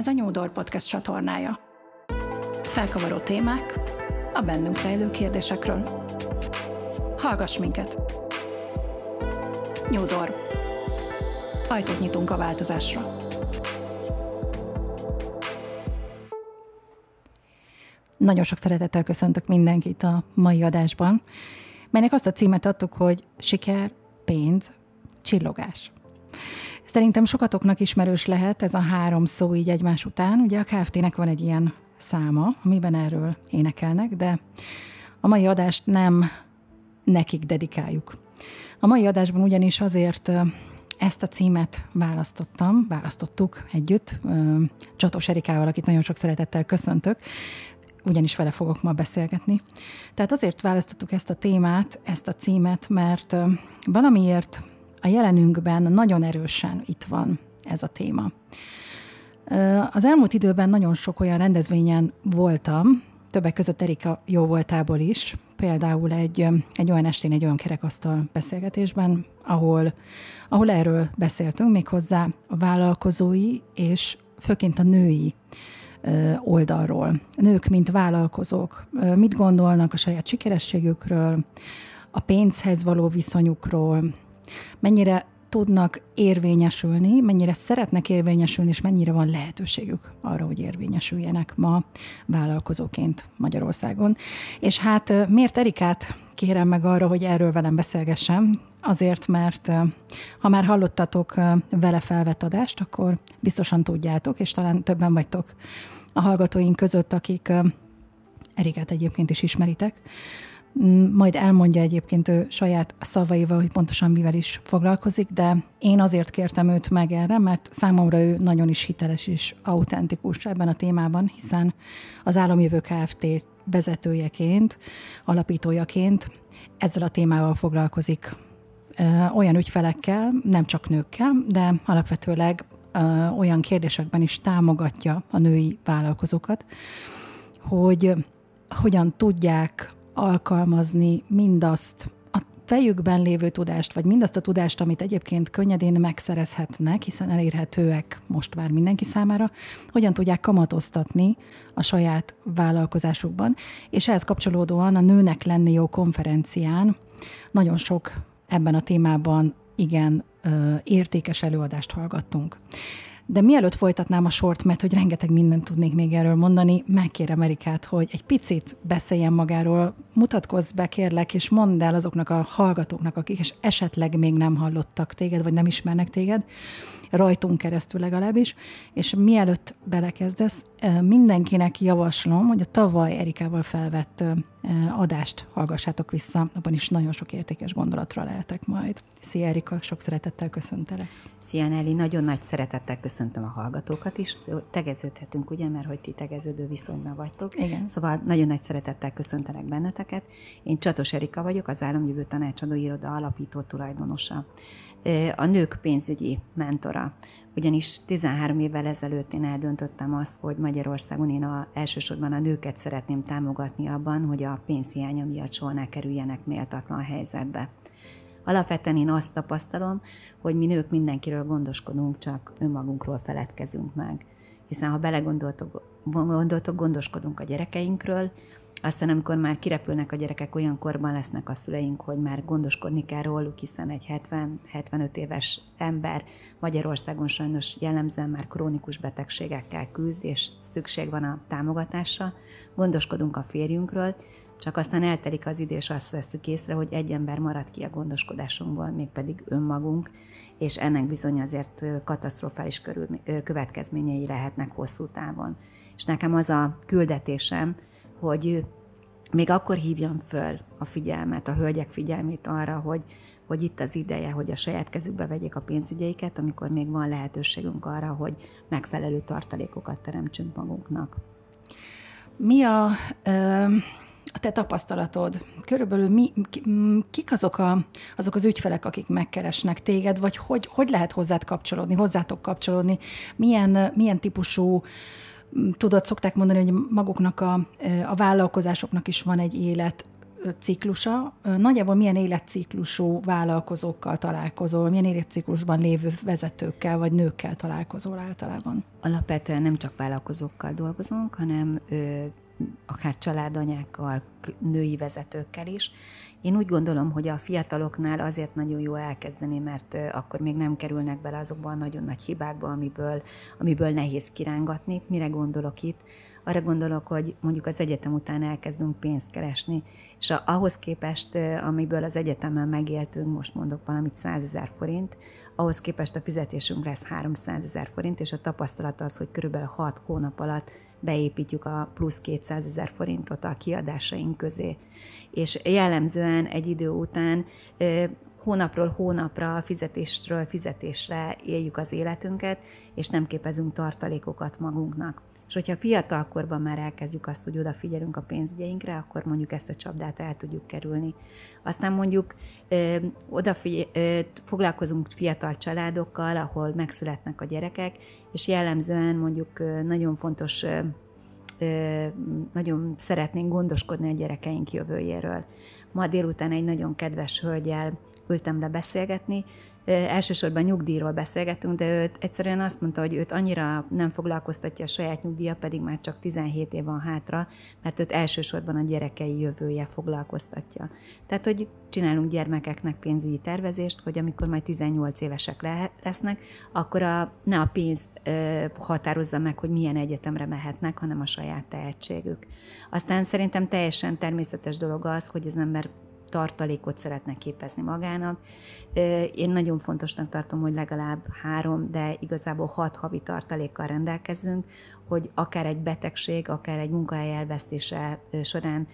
Ez a New Door Podcast csatornája. Felkavaró témák a bennünk rejlő kérdésekről. Hallgass minket! New Door. Ajtót nyitunk a változásra. Nagyon sok szeretettel köszöntök mindenkit a mai adásban, melynek azt a címet adtuk, hogy siker, pénz, csillogás. Szerintem sokatoknak ismerős lehet ez a három szó így egymás után. Ugye a KFT-nek van egy ilyen száma, amiben erről énekelnek, de a mai adást nem nekik dedikáljuk. A mai adásban ugyanis azért ezt a címet választottam, választottuk együtt, Csatos Erikával, akit nagyon sok szeretettel köszöntök, ugyanis vele fogok ma beszélgetni. Tehát azért választottuk ezt a témát, ezt a címet, mert valamiért a jelenünkben nagyon erősen itt van ez a téma. Az elmúlt időben nagyon sok olyan rendezvényen voltam, többek között Erika jó voltából is, például egy, egy olyan estén, egy olyan kerekasztal beszélgetésben, ahol, ahol erről beszéltünk, méghozzá a vállalkozói és főként a női oldalról. Nők, mint vállalkozók, mit gondolnak a saját sikerességükről, a pénzhez való viszonyukról, mennyire tudnak érvényesülni, mennyire szeretnek érvényesülni, és mennyire van lehetőségük arra, hogy érvényesüljenek ma vállalkozóként Magyarországon. És hát miért Erikát kérem meg arra, hogy erről velem beszélgessem? Azért, mert ha már hallottatok vele felvett adást, akkor biztosan tudjátok, és talán többen vagytok a hallgatóink között, akik Erikát egyébként is ismeritek, majd elmondja egyébként ő saját szavaival, hogy pontosan mivel is foglalkozik, de én azért kértem őt meg erre, mert számomra ő nagyon is hiteles és autentikus ebben a témában, hiszen az Államjövő Kft. vezetőjeként, alapítójaként ezzel a témával foglalkozik olyan ügyfelekkel, nem csak nőkkel, de alapvetőleg olyan kérdésekben is támogatja a női vállalkozókat, hogy hogyan tudják alkalmazni mindazt, a fejükben lévő tudást, vagy mindazt a tudást, amit egyébként könnyedén megszerezhetnek, hiszen elérhetőek most már mindenki számára, hogyan tudják kamatoztatni a saját vállalkozásukban. És ehhez kapcsolódóan a Nőnek lenni jó konferencián nagyon sok ebben a témában igen értékes előadást hallgattunk. De mielőtt folytatnám a sort, mert hogy rengeteg mindent tudnék még erről mondani, megkérem Erikát, hogy egy picit beszéljen magáról, mutatkozz be, kérlek, és mondd el azoknak a hallgatóknak, akik és esetleg még nem hallottak téged, vagy nem ismernek téged, rajtunk keresztül legalábbis, és mielőtt belekezdesz, mindenkinek javaslom, hogy a tavaly Erikával felvett adást hallgassátok vissza, abban is nagyon sok értékes gondolatra lehetek majd. Szia Erika, sok szeretettel köszöntelek. Szia Nelly, nagyon nagy szeretettel köszöntöm a hallgatókat is. Tegeződhetünk, ugye, mert hogy ti tegeződő viszonyban vagytok. Igen. Szóval nagyon nagy szeretettel köszöntelek benneteket. Én Csatos Erika vagyok, az Államjövő Tanácsadó Iroda alapító tulajdonosa a nők pénzügyi mentora. Ugyanis 13 évvel ezelőtt én eldöntöttem azt, hogy Magyarországon én a, elsősorban a nőket szeretném támogatni abban, hogy a pénzhiánya miatt soha ne kerüljenek méltatlan helyzetbe. Alapvetően én azt tapasztalom, hogy mi nők mindenkiről gondoskodunk, csak önmagunkról feledkezünk meg. Hiszen ha belegondoltok, gondoltok, gondoskodunk a gyerekeinkről, aztán, amikor már kirepülnek a gyerekek, olyan korban lesznek a szüleink, hogy már gondoskodni kell róluk, hiszen egy 70-75 éves ember Magyarországon sajnos jellemzően már krónikus betegségekkel küzd, és szükség van a támogatásra. Gondoskodunk a férjünkről, csak aztán eltelik az idő, és azt veszük észre, hogy egy ember marad ki a gondoskodásunkból, mégpedig önmagunk, és ennek bizony azért katasztrofális körül, következményei lehetnek hosszú távon. És nekem az a küldetésem, hogy még akkor hívjam föl a figyelmet, a hölgyek figyelmét arra, hogy, hogy itt az ideje, hogy a saját kezükbe vegyék a pénzügyeiket, amikor még van lehetőségünk arra, hogy megfelelő tartalékokat teremtsünk magunknak. Mi a, a te tapasztalatod? Körülbelül mi, kik azok, a, azok az ügyfelek, akik megkeresnek téged, vagy hogy, hogy lehet hozzád kapcsolódni, hozzátok kapcsolódni? Milyen, milyen típusú tudod, szokták mondani, hogy maguknak a, a vállalkozásoknak is van egy élet ciklusa. Nagyjából milyen életciklusú vállalkozókkal találkozol, milyen életciklusban lévő vezetőkkel vagy nőkkel találkozol általában? Alapvetően nem csak vállalkozókkal dolgozunk, hanem ö, akár családanyákkal, női vezetőkkel is. Én úgy gondolom, hogy a fiataloknál azért nagyon jó elkezdeni, mert akkor még nem kerülnek bele azokban a nagyon nagy hibákba, amiből, amiből nehéz kirángatni. Mire gondolok itt? Arra gondolok, hogy mondjuk az egyetem után elkezdünk pénzt keresni, és ahhoz képest, amiből az egyetemen megéltünk, most mondok valamit 100 ezer forint, ahhoz képest a fizetésünk lesz 300 ezer forint, és a tapasztalat az, hogy körülbelül 6 hónap alatt beépítjük a plusz 200 ezer forintot a kiadásaink közé. És jellemzően egy idő után hónapról hónapra, fizetésről fizetésre éljük az életünket, és nem képezünk tartalékokat magunknak. És hogyha fiatalkorban már elkezdjük azt, hogy odafigyelünk a pénzügyeinkre, akkor mondjuk ezt a csapdát el tudjuk kerülni. Aztán mondjuk ö, odafigyel, ö, foglalkozunk fiatal családokkal, ahol megszületnek a gyerekek, és jellemzően mondjuk nagyon fontos nagyon szeretnénk gondoskodni a gyerekeink jövőjéről. Ma délután egy nagyon kedves hölgyel ültem le beszélgetni, elsősorban nyugdíjról beszélgetünk, de őt egyszerűen azt mondta, hogy őt annyira nem foglalkoztatja a saját nyugdíja, pedig már csak 17 év van hátra, mert őt elsősorban a gyerekei jövője foglalkoztatja. Tehát, hogy csinálunk gyermekeknek pénzügyi tervezést, hogy amikor majd 18 évesek le- lesznek, akkor a, ne a pénz ö, határozza meg, hogy milyen egyetemre mehetnek, hanem a saját tehetségük. Aztán szerintem teljesen természetes dolog az, hogy az ember tartalékot szeretne képezni magának. Én nagyon fontosnak tartom, hogy legalább három, de igazából hat havi tartalékkal rendelkezünk, hogy akár egy betegség, akár egy munkahely elvesztése során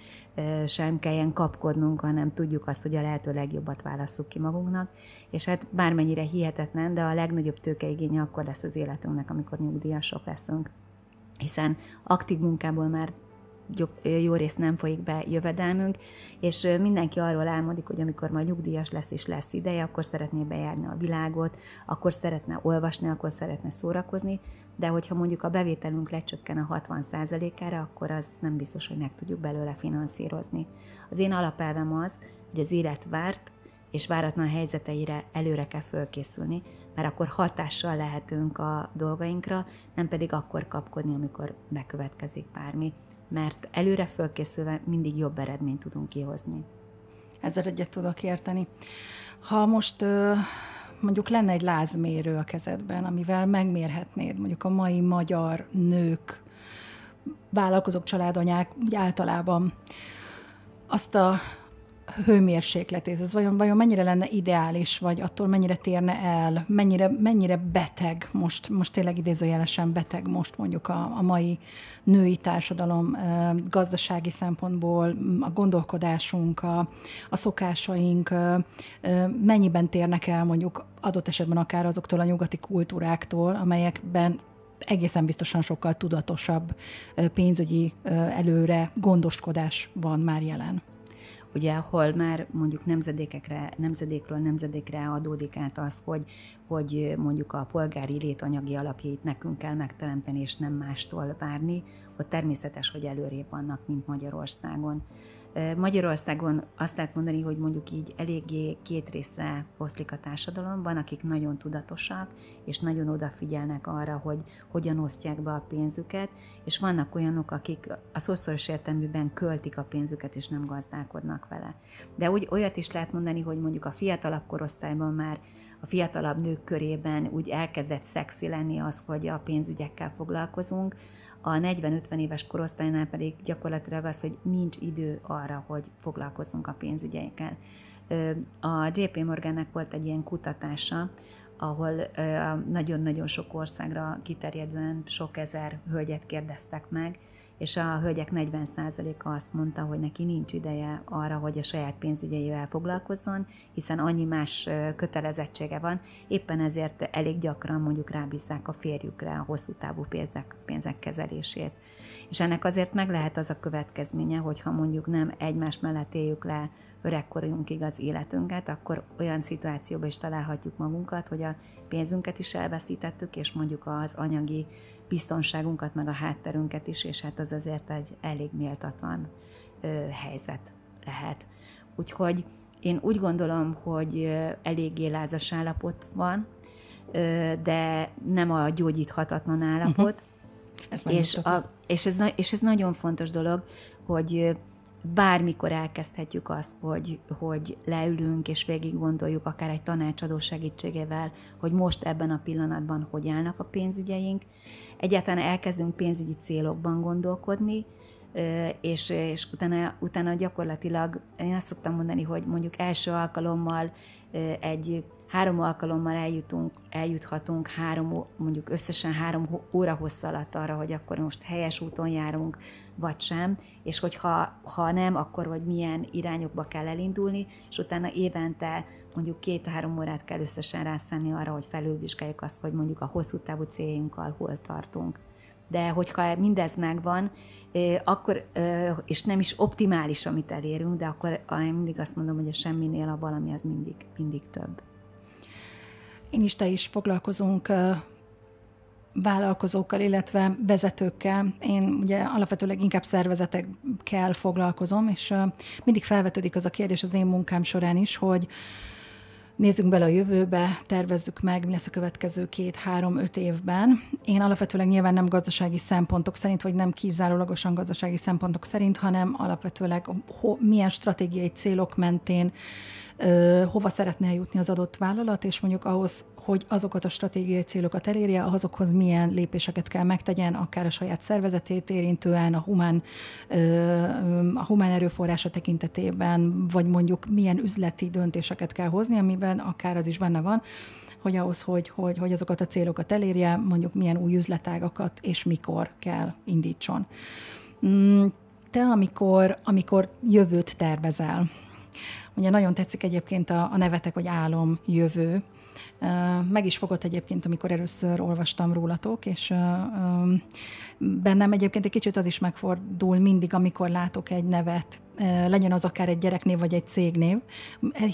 sem kelljen kapkodnunk, hanem tudjuk azt, hogy a lehető legjobbat válasszuk ki magunknak. És hát bármennyire hihetetlen, de a legnagyobb tőkeigénye akkor lesz az életünknek, amikor nyugdíjasok leszünk hiszen aktív munkából már jó részt nem folyik be jövedelmünk, és mindenki arról álmodik, hogy amikor majd nyugdíjas lesz és lesz ideje, akkor szeretné bejárni a világot, akkor szeretne olvasni, akkor szeretne szórakozni, de hogyha mondjuk a bevételünk lecsökken a 60%-ára, akkor az nem biztos, hogy meg tudjuk belőle finanszírozni. Az én alapelvem az, hogy az élet várt, és váratlan helyzeteire előre kell fölkészülni, mert akkor hatással lehetünk a dolgainkra, nem pedig akkor kapkodni, amikor bekövetkezik bármi mert előre fölkészülve mindig jobb eredményt tudunk kihozni. Ezzel egyet tudok érteni. Ha most mondjuk lenne egy lázmérő a kezedben, amivel megmérhetnéd mondjuk a mai magyar nők, vállalkozók, családanyák, úgy általában azt a hőmérsékletét, ez vajon, vajon mennyire lenne ideális, vagy attól mennyire térne el, mennyire, mennyire beteg most, most tényleg idézőjelesen beteg most mondjuk a, a mai női társadalom gazdasági szempontból, a gondolkodásunk, a, a szokásaink mennyiben térnek el mondjuk adott esetben akár azoktól a nyugati kultúráktól, amelyekben egészen biztosan sokkal tudatosabb pénzügyi előre gondoskodás van már jelen ugye, ahol már mondjuk nemzedékekre, nemzedékről nemzedékre adódik át az, hogy, hogy mondjuk a polgári létanyagi alapjait nekünk kell megteremteni, és nem mástól várni, ott természetes, hogy előrébb vannak, mint Magyarországon. Magyarországon azt lehet mondani, hogy mondjuk így eléggé két részre oszlik a társadalom. Van, akik nagyon tudatosak, és nagyon odafigyelnek arra, hogy hogyan osztják be a pénzüket, és vannak olyanok, akik a szószoros értelműben költik a pénzüket, és nem gazdálkodnak vele. De úgy olyat is lehet mondani, hogy mondjuk a fiatalabb korosztályban már a fiatalabb nők körében úgy elkezdett szexi lenni az, hogy a pénzügyekkel foglalkozunk, a 40-50 éves korosztálynál pedig gyakorlatilag az, hogy nincs idő arra, hogy foglalkozzunk a pénzügyeikkel. A JP Morgannek volt egy ilyen kutatása, ahol nagyon-nagyon sok országra kiterjedően sok ezer hölgyet kérdeztek meg, és a hölgyek 40%-a azt mondta, hogy neki nincs ideje arra, hogy a saját pénzügyeivel foglalkozzon, hiszen annyi más kötelezettsége van, éppen ezért elég gyakran mondjuk rábízzák a férjükre a hosszú távú pénzek, pénzek kezelését. És ennek azért meg lehet az a következménye, hogyha mondjuk nem egymás mellett éljük le öregkorunkig az életünket, akkor olyan szituációban is találhatjuk magunkat, hogy a pénzünket is elveszítettük, és mondjuk az anyagi biztonságunkat, meg a hátterünket is, és hát az azért egy elég méltatlan ö, helyzet lehet. Úgyhogy én úgy gondolom, hogy eléggé lázas állapot van, de nem a gyógyíthatatlan állapot. Uh-huh. és, a, és, ez, és ez nagyon fontos dolog, hogy bármikor elkezdhetjük azt, hogy, hogy leülünk és végig gondoljuk, akár egy tanácsadó segítségével, hogy most ebben a pillanatban hogy állnak a pénzügyeink. Egyáltalán elkezdünk pénzügyi célokban gondolkodni, és, és utána, utána gyakorlatilag én azt szoktam mondani, hogy mondjuk első alkalommal egy három alkalommal eljutunk, eljuthatunk három, mondjuk összesen három óra hossza alatt arra, hogy akkor most helyes úton járunk, vagy sem, és hogyha ha nem, akkor hogy milyen irányokba kell elindulni, és utána évente mondjuk két-három órát kell összesen rászállni arra, hogy felülvizsgáljuk azt, hogy mondjuk a hosszú távú céljunkkal hol tartunk. De hogyha mindez megvan, akkor, és nem is optimális, amit elérünk, de akkor én mindig azt mondom, hogy a semminél a valami az mindig, mindig több. Én is, te is foglalkozunk vállalkozókkal, illetve vezetőkkel. Én ugye alapvetőleg inkább szervezetekkel foglalkozom, és mindig felvetődik az a kérdés az én munkám során is, hogy nézzünk bele a jövőbe, tervezzük meg, mi lesz a következő két, három, öt évben. Én alapvetőleg nyilván nem gazdasági szempontok szerint, vagy nem kizárólagosan gazdasági szempontok szerint, hanem alapvetőleg milyen stratégiai célok mentén hova szeretne jutni az adott vállalat, és mondjuk ahhoz, hogy azokat a stratégiai célokat elérje, azokhoz milyen lépéseket kell megtegyen, akár a saját szervezetét érintően, a humán, a humán erőforrása tekintetében, vagy mondjuk milyen üzleti döntéseket kell hozni, amiben akár az is benne van, hogy ahhoz, hogy, hogy, hogy azokat a célokat elérje, mondjuk milyen új üzletágakat és mikor kell indítson. Mm, te, amikor, amikor jövőt tervezel, Ugye nagyon tetszik egyébként a, a nevetek, vagy álom, jövő, meg is fogott egyébként, amikor először olvastam rólatok, és bennem egyébként egy kicsit az is megfordul mindig, amikor látok egy nevet, legyen az akár egy gyereknév vagy egy cégnév,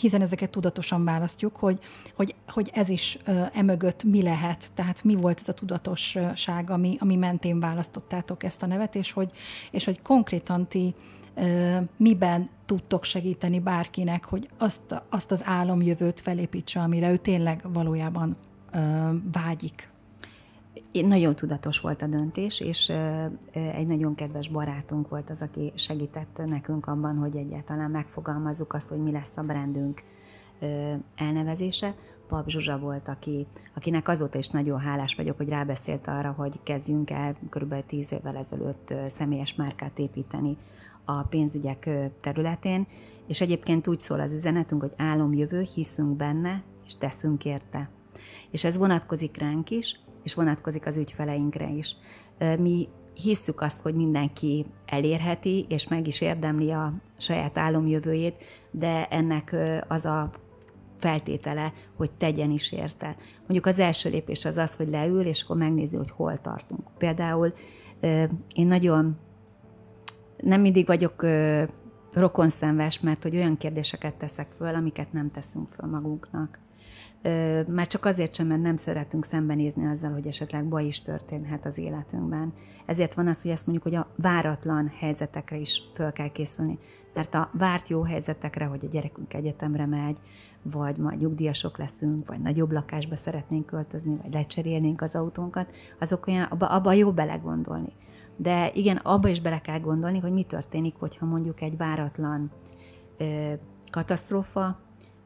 hiszen ezeket tudatosan választjuk, hogy, hogy, hogy ez is emögött mi lehet, tehát mi volt ez a tudatosság, ami, ami mentén választottátok ezt a nevet, és hogy, és hogy konkrétan ti miben tudtok segíteni bárkinek, hogy azt, azt az álomjövőt felépítse, amire ő tényleg valójában vágyik. Nagyon tudatos volt a döntés, és egy nagyon kedves barátunk volt az, aki segített nekünk abban, hogy egyáltalán megfogalmazzuk azt, hogy mi lesz a brandünk elnevezése. Pap Zsuzsa volt, aki, akinek azóta is nagyon hálás vagyok, hogy rábeszélt arra, hogy kezdjünk el kb. tíz évvel ezelőtt személyes márkát építeni a pénzügyek területén, és egyébként úgy szól az üzenetünk, hogy álomjövő, hiszünk benne, és teszünk érte. És ez vonatkozik ránk is, és vonatkozik az ügyfeleinkre is. Mi hisszük azt, hogy mindenki elérheti, és meg is érdemli a saját álomjövőjét, de ennek az a feltétele, hogy tegyen is érte. Mondjuk az első lépés az az, hogy leül, és akkor megnézi, hogy hol tartunk. Például én nagyon nem mindig vagyok rokonszenves, mert hogy olyan kérdéseket teszek föl, amiket nem teszünk föl magunknak. Már csak azért sem, mert nem szeretünk szembenézni azzal, hogy esetleg baj is történhet az életünkben. Ezért van az, hogy azt mondjuk, hogy a váratlan helyzetekre is föl kell készülni. Mert a várt jó helyzetekre, hogy a gyerekünk egyetemre megy, vagy majd nyugdíjasok leszünk, vagy nagyobb lakásba szeretnénk költözni, vagy lecserélnénk az autónkat, azok olyan, abba, abba jó belegondolni. De igen, abba is bele kell gondolni, hogy mi történik, hogyha mondjuk egy váratlan ö, katasztrófa,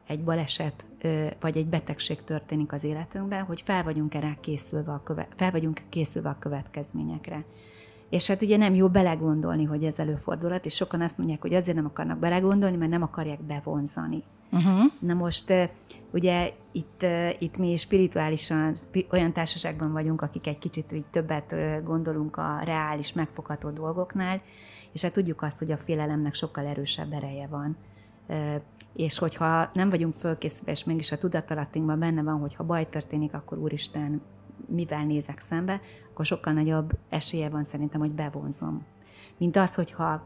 egy baleset ö, vagy egy betegség történik az életünkben, hogy fel vagyunk erre készülve a, köve, fel vagyunk készülve a következményekre. És hát ugye nem jó belegondolni, hogy ez előfordulhat, és sokan azt mondják, hogy azért nem akarnak belegondolni, mert nem akarják bevonzani. Uh-huh. Na most ugye itt, itt mi spirituálisan olyan társaságban vagyunk, akik egy kicsit így többet gondolunk a reális, megfogható dolgoknál, és hát tudjuk azt, hogy a félelemnek sokkal erősebb ereje van. És hogyha nem vagyunk fölkészülve, és mégis a tudatalattinkban benne van, hogy ha baj történik, akkor Úristen, mivel nézek szembe, akkor sokkal nagyobb esélye van szerintem, hogy bevonzom. Mint az, hogyha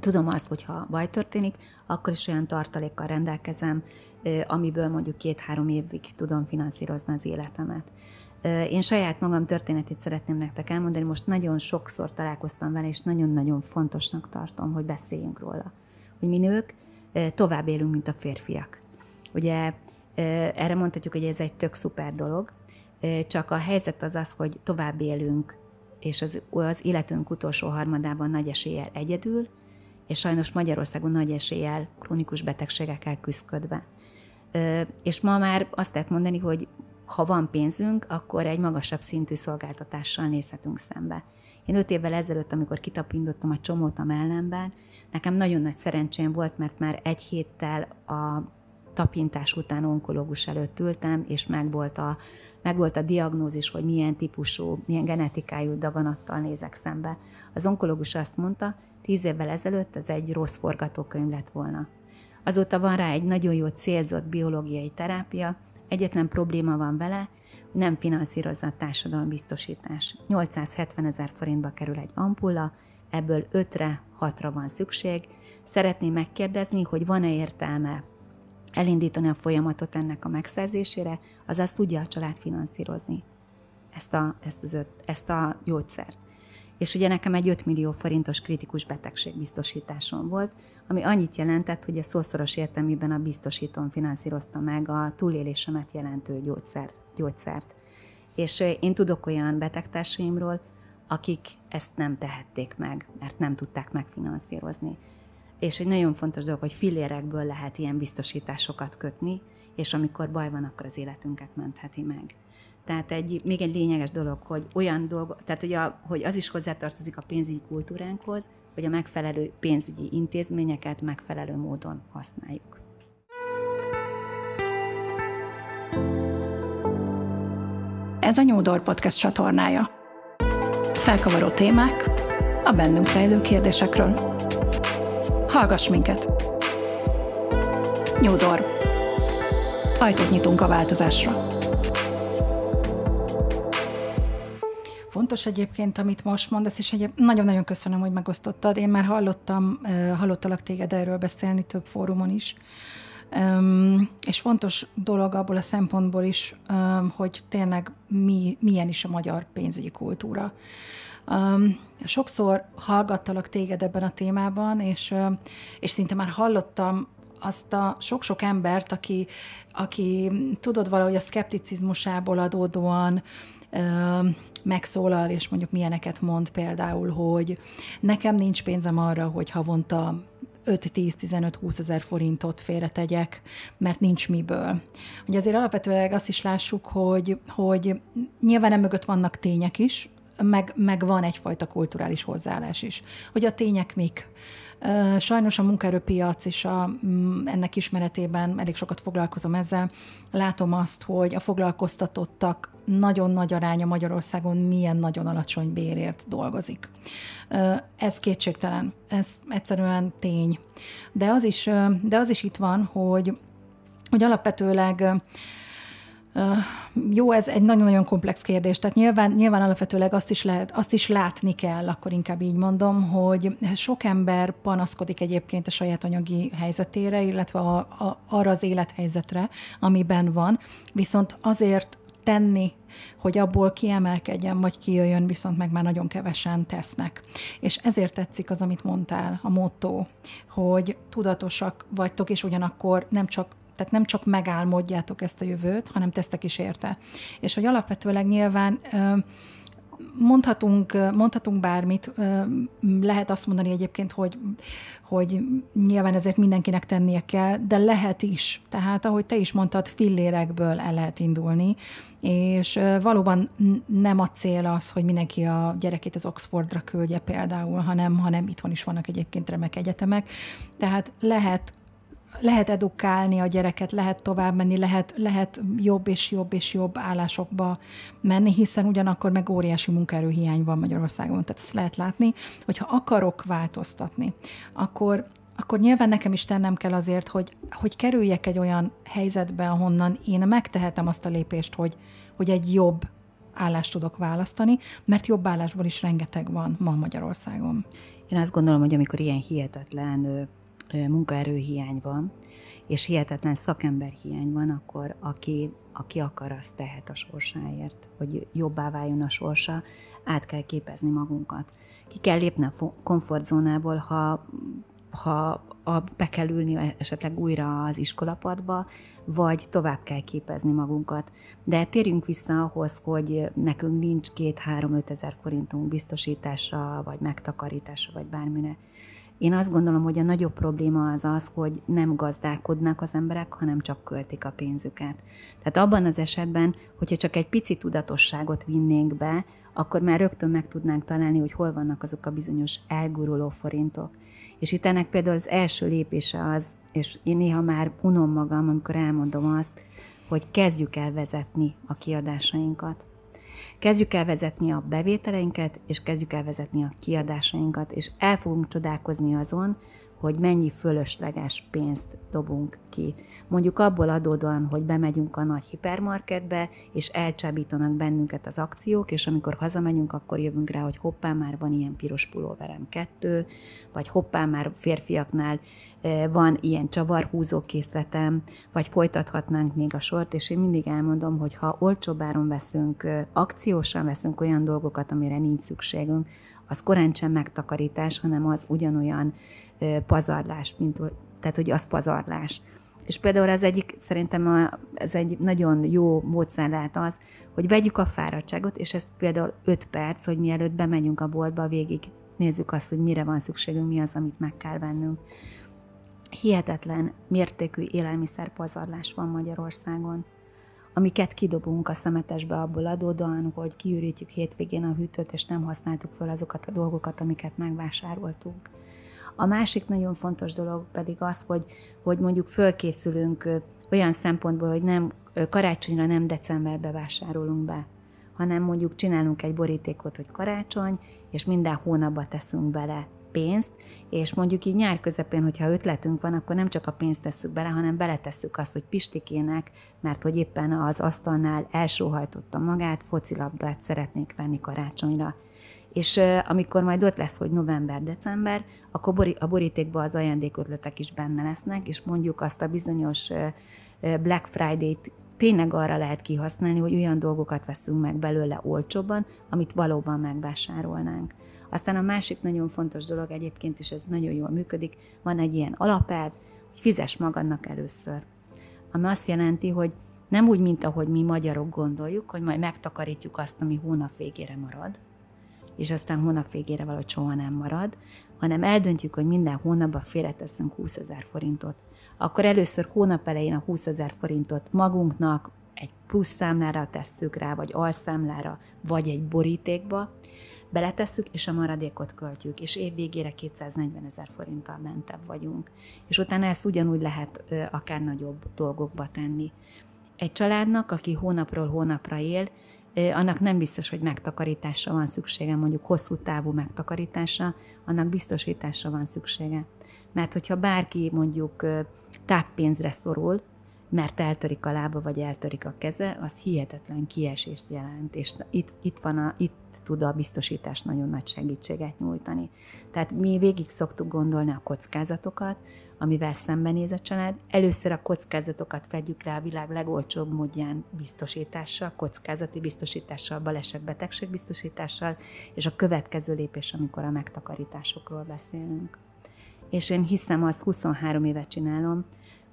tudom azt, hogy ha baj történik, akkor is olyan tartalékkal rendelkezem, amiből mondjuk két-három évig tudom finanszírozni az életemet. Én saját magam történetét szeretném nektek elmondani, most nagyon sokszor találkoztam vele, és nagyon-nagyon fontosnak tartom, hogy beszéljünk róla. hogy mi nők tovább élünk, mint a férfiak. Ugye erre mondhatjuk, hogy ez egy tök szuper dolog, csak a helyzet az az, hogy tovább élünk, és az, az életünk utolsó harmadában nagy eséllyel egyedül, és sajnos Magyarországon nagy eséllyel krónikus betegségekkel küzdködve. És ma már azt lehet mondani, hogy ha van pénzünk, akkor egy magasabb szintű szolgáltatással nézhetünk szembe. Én öt évvel ezelőtt, amikor kitapintottam a csomót a mellemben, nekem nagyon nagy szerencsém volt, mert már egy héttel a tapintás után onkológus előtt ültem, és megvolt a, megvolt a diagnózis, hogy milyen típusú, milyen genetikájú daganattal nézek szembe. Az onkológus azt mondta, tíz évvel ezelőtt ez egy rossz forgatókönyv lett volna. Azóta van rá egy nagyon jó célzott biológiai terápia, egyetlen probléma van vele, nem finanszírozza a társadalombiztosítás. 870 ezer forintba kerül egy ampulla, ebből 5-re, 6-ra van szükség. Szeretném megkérdezni, hogy van-e értelme elindítani a folyamatot ennek a megszerzésére, azaz tudja a család finanszírozni ezt a, ezt, az öt, ezt a gyógyszert. És ugye nekem egy 5 millió forintos kritikus betegségbiztosításom volt, ami annyit jelentett, hogy a szószoros értelmében a biztosítón finanszírozta meg a túlélésemet jelentő gyógyszer, gyógyszert. És én tudok olyan betegtársaimról, akik ezt nem tehették meg, mert nem tudták megfinanszírozni. És egy nagyon fontos dolog, hogy fillérekből lehet ilyen biztosításokat kötni, és amikor baj van, akkor az életünket mentheti meg. Tehát egy, még egy lényeges dolog, hogy olyan dolog, tehát hogy, a, hogy az is hozzátartozik a pénzügyi kultúránkhoz, hogy a megfelelő pénzügyi intézményeket megfelelő módon használjuk. Ez a Nyúdor Podcast csatornája. Felkavaró témák a bennünk rejlő kérdésekről. Hallgass minket! Nyúdor. Ajtót nyitunk a változásra. Fontos egyébként, amit most mondasz, és egyéb nagyon-nagyon köszönöm, hogy megosztottad. Én már hallottam, hallottalak téged erről beszélni több fórumon is. Um, és fontos dolog abból a szempontból is, um, hogy tényleg mi, milyen is a magyar pénzügyi kultúra. Um, sokszor hallgattalak téged ebben a témában, és, és szinte már hallottam azt a sok-sok embert, aki, aki tudod valahogy a szkepticizmusából adódóan megszólal, és mondjuk milyeneket mond például, hogy nekem nincs pénzem arra, hogy havonta 5-10-15-20 ezer forintot félretegyek, mert nincs miből. Ugye azért alapvetően azt is lássuk, hogy, hogy nyilván mögött vannak tények is, meg, meg van egyfajta kulturális hozzáállás is. Hogy a tények mik, Sajnos a munkaerőpiac és a, mm, ennek ismeretében elég sokat foglalkozom ezzel. Látom azt, hogy a foglalkoztatottak nagyon nagy aránya Magyarországon milyen nagyon alacsony bérért dolgozik. Ez kétségtelen, ez egyszerűen tény. De az is, de az is itt van, hogy, hogy alapvetőleg jó, ez egy nagyon-nagyon komplex kérdés. Tehát nyilván, nyilván alapvetőleg azt is, lehet, azt is látni kell, akkor inkább így mondom, hogy sok ember panaszkodik egyébként a saját anyagi helyzetére, illetve a, a, arra az élethelyzetre, amiben van, viszont azért tenni, hogy abból kiemelkedjen, vagy kijöjjön, viszont meg már nagyon kevesen tesznek. És ezért tetszik az, amit mondtál, a motto, hogy tudatosak vagytok, és ugyanakkor nem csak tehát nem csak megálmodjátok ezt a jövőt, hanem tesztek is érte. És hogy alapvetőleg nyilván mondhatunk, mondhatunk bármit, lehet azt mondani egyébként, hogy, hogy nyilván ezért mindenkinek tennie kell, de lehet is. Tehát, ahogy te is mondtad, fillérekből el lehet indulni, és valóban nem a cél az, hogy mindenki a gyerekét az Oxfordra küldje például, hanem, hanem itthon is vannak egyébként remek egyetemek. Tehát lehet lehet edukálni a gyereket, lehet tovább menni, lehet, lehet jobb és jobb és jobb állásokba menni, hiszen ugyanakkor meg óriási munkaerőhiány van Magyarországon. Tehát ezt lehet látni, hogyha akarok változtatni, akkor akkor nyilván nekem is tennem kell azért, hogy, hogy kerüljek egy olyan helyzetbe, ahonnan én megtehetem azt a lépést, hogy, hogy egy jobb állást tudok választani, mert jobb állásból is rengeteg van ma Magyarországon. Én azt gondolom, hogy amikor ilyen hihetetlen munkaerőhiány van, és hihetetlen szakemberhiány van, akkor aki, aki akar, az tehet a sorsáért, hogy jobbá váljon a sorsa, át kell képezni magunkat. Ki kell lépni a komfortzónából, ha ha a, be kell ülni esetleg újra az iskolapadba, vagy tovább kell képezni magunkat. De térjünk vissza ahhoz, hogy nekünk nincs két-három-öt ezer forintunk biztosításra, vagy megtakarításra, vagy bármire. Én azt gondolom, hogy a nagyobb probléma az az, hogy nem gazdálkodnak az emberek, hanem csak költik a pénzüket. Tehát abban az esetben, hogyha csak egy pici tudatosságot vinnénk be, akkor már rögtön meg tudnánk találni, hogy hol vannak azok a bizonyos elguruló forintok. És itt ennek például az első lépése az, és én néha már unom magam, amikor elmondom azt, hogy kezdjük el vezetni a kiadásainkat. Kezdjük el vezetni a bevételeinket, és kezdjük el vezetni a kiadásainkat, és el fogunk csodálkozni azon, hogy mennyi fölösleges pénzt dobunk ki. Mondjuk abból adódóan, hogy bemegyünk a nagy hipermarketbe, és elcsábítanak bennünket az akciók, és amikor hazamegyünk, akkor jövünk rá, hogy hoppá, már van ilyen piros pulóverem kettő, vagy hoppá, már férfiaknál van ilyen csavarhúzó készletem, vagy folytathatnánk még a sort, és én mindig elmondom, hogy ha olcsóbb áron veszünk, akciósan veszünk olyan dolgokat, amire nincs szükségünk, az korán sem megtakarítás, hanem az ugyanolyan pazarlás, mint, tehát hogy az pazarlás. És például az egyik, szerintem ez egy nagyon jó módszer lehet az, hogy vegyük a fáradtságot, és ez például 5 perc, hogy mielőtt bemegyünk a boltba, végig nézzük azt, hogy mire van szükségünk, mi az, amit meg kell vennünk. Hihetetlen mértékű élelmiszerpazarlás van Magyarországon amiket kidobunk a szemetesbe abból adódóan, hogy kiürítjük hétvégén a hűtőt, és nem használtuk fel azokat a dolgokat, amiket megvásároltunk. A másik nagyon fontos dolog pedig az, hogy, hogy mondjuk fölkészülünk olyan szempontból, hogy nem karácsonyra nem decemberbe vásárolunk be, hanem mondjuk csinálunk egy borítékot, hogy karácsony, és minden hónapba teszünk bele pénzt, és mondjuk így nyár közepén, hogyha ötletünk van, akkor nem csak a pénzt tesszük bele, hanem beletesszük azt, hogy Pistikének, mert hogy éppen az asztalnál elsóhajtotta magát, focilabdát szeretnék venni karácsonyra. És amikor majd ott lesz, hogy november-december, akkor a borítékban az ajándékötletek is benne lesznek, és mondjuk azt a bizonyos Black Friday-t tényleg arra lehet kihasználni, hogy olyan dolgokat veszünk meg belőle olcsóban, amit valóban megvásárolnánk. Aztán a másik nagyon fontos dolog egyébként, és ez nagyon jól működik, van egy ilyen alapelv, hogy fizes magadnak először. Ami azt jelenti, hogy nem úgy, mint ahogy mi magyarok gondoljuk, hogy majd megtakarítjuk azt, ami hónap végére marad, és aztán hónap végére valahogy soha nem marad, hanem eldöntjük, hogy minden hónapban félreteszünk 20 ezer forintot. Akkor először hónap elején a 20 ezer forintot magunknak, egy plusz számlára tesszük rá, vagy alszámlára, vagy egy borítékba, beletesszük, és a maradékot költjük, és év végére 240 ezer forinttal mentebb vagyunk. És utána ezt ugyanúgy lehet ö, akár nagyobb dolgokba tenni. Egy családnak, aki hónapról hónapra él, annak nem biztos, hogy megtakarításra van szüksége, mondjuk hosszú távú megtakarításra, annak biztosításra van szüksége. Mert hogyha bárki mondjuk táppénzre szorul, mert eltörik a lába, vagy eltörik a keze, az hihetetlen kiesést jelent, és itt, itt, van a, itt tud a biztosítás nagyon nagy segítséget nyújtani. Tehát mi végig szoktuk gondolni a kockázatokat, amivel szembenéz a család. Először a kockázatokat fedjük rá a világ legolcsóbb módján biztosítással, kockázati biztosítással, baleset betegségbiztosítással, és a következő lépés, amikor a megtakarításokról beszélünk. És én hiszem azt, 23 évet csinálom,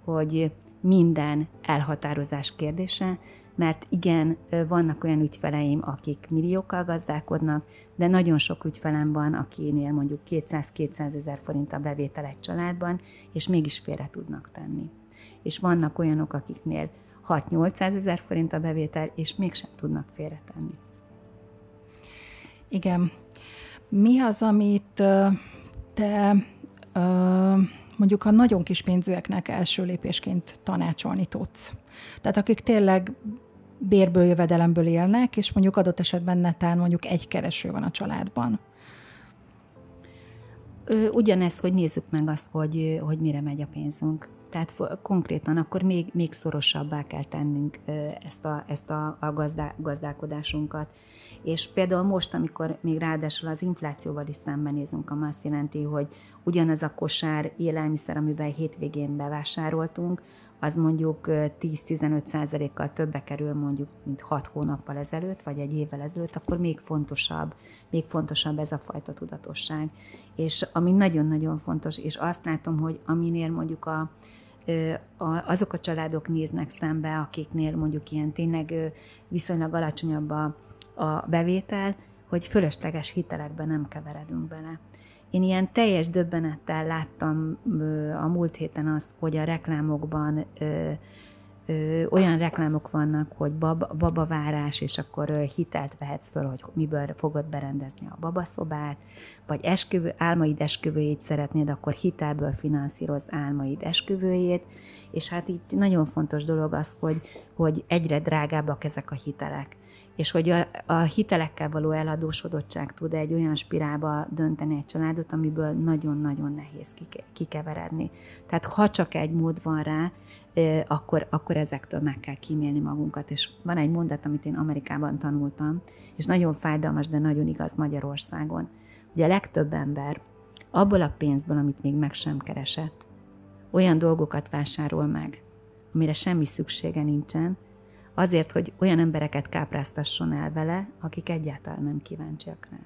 hogy minden elhatározás kérdése, mert igen, vannak olyan ügyfeleim, akik milliókkal gazdálkodnak, de nagyon sok ügyfelem van, akinél mondjuk 200-200 ezer forint a bevétel egy családban, és mégis félre tudnak tenni. És vannak olyanok, akiknél 6-800 ezer forint a bevétel, és mégsem tudnak félretenni. Igen. Mi az, amit te mondjuk a nagyon kis pénzűeknek első lépésként tanácsolni tudsz. Tehát akik tényleg bérből, jövedelemből élnek, és mondjuk adott esetben netán mondjuk egy kereső van a családban. Ugyanez, hogy nézzük meg azt, hogy, hogy mire megy a pénzünk. Tehát konkrétan akkor még, még szorosabbá kell tennünk ezt a, ezt a, a gazdá, gazdálkodásunkat. És például most, amikor még ráadásul az inflációval is szembenézünk, ami azt jelenti, hogy ugyanaz a kosár élelmiszer, amiben hétvégén bevásároltunk, az mondjuk 10-15 százalékkal többe kerül mondjuk, mint 6 hónappal ezelőtt, vagy egy évvel ezelőtt, akkor még fontosabb, még fontosabb ez a fajta tudatosság. És ami nagyon-nagyon fontos, és azt látom, hogy aminél mondjuk a, azok a családok néznek szembe, akiknél mondjuk ilyen tényleg viszonylag alacsonyabb a, a bevétel, hogy fölösleges hitelekbe nem keveredünk bele. Én ilyen teljes döbbenettel láttam a múlt héten azt, hogy a reklámokban ö, ö, olyan reklámok vannak, hogy bab, babavárás, és akkor hitelt vehetsz föl, hogy miből fogod berendezni a babaszobát, vagy esküvő, álmaid esküvőjét szeretnéd, akkor hitelből finanszíroz álmaid esküvőjét, és hát így nagyon fontos dolog az, hogy, hogy egyre drágábbak ezek a hitelek és hogy a, a hitelekkel való eladósodottság tud egy olyan spirálba dönteni egy családot, amiből nagyon-nagyon nehéz kikeveredni. Tehát ha csak egy mód van rá, akkor, akkor ezektől meg kell kímélni magunkat. És van egy mondat, amit én Amerikában tanultam, és nagyon fájdalmas, de nagyon igaz Magyarországon. Ugye a legtöbb ember abból a pénzből, amit még meg sem keresett, olyan dolgokat vásárol meg, amire semmi szüksége nincsen, azért, hogy olyan embereket kápráztasson el vele, akik egyáltalán nem kíváncsiak rá.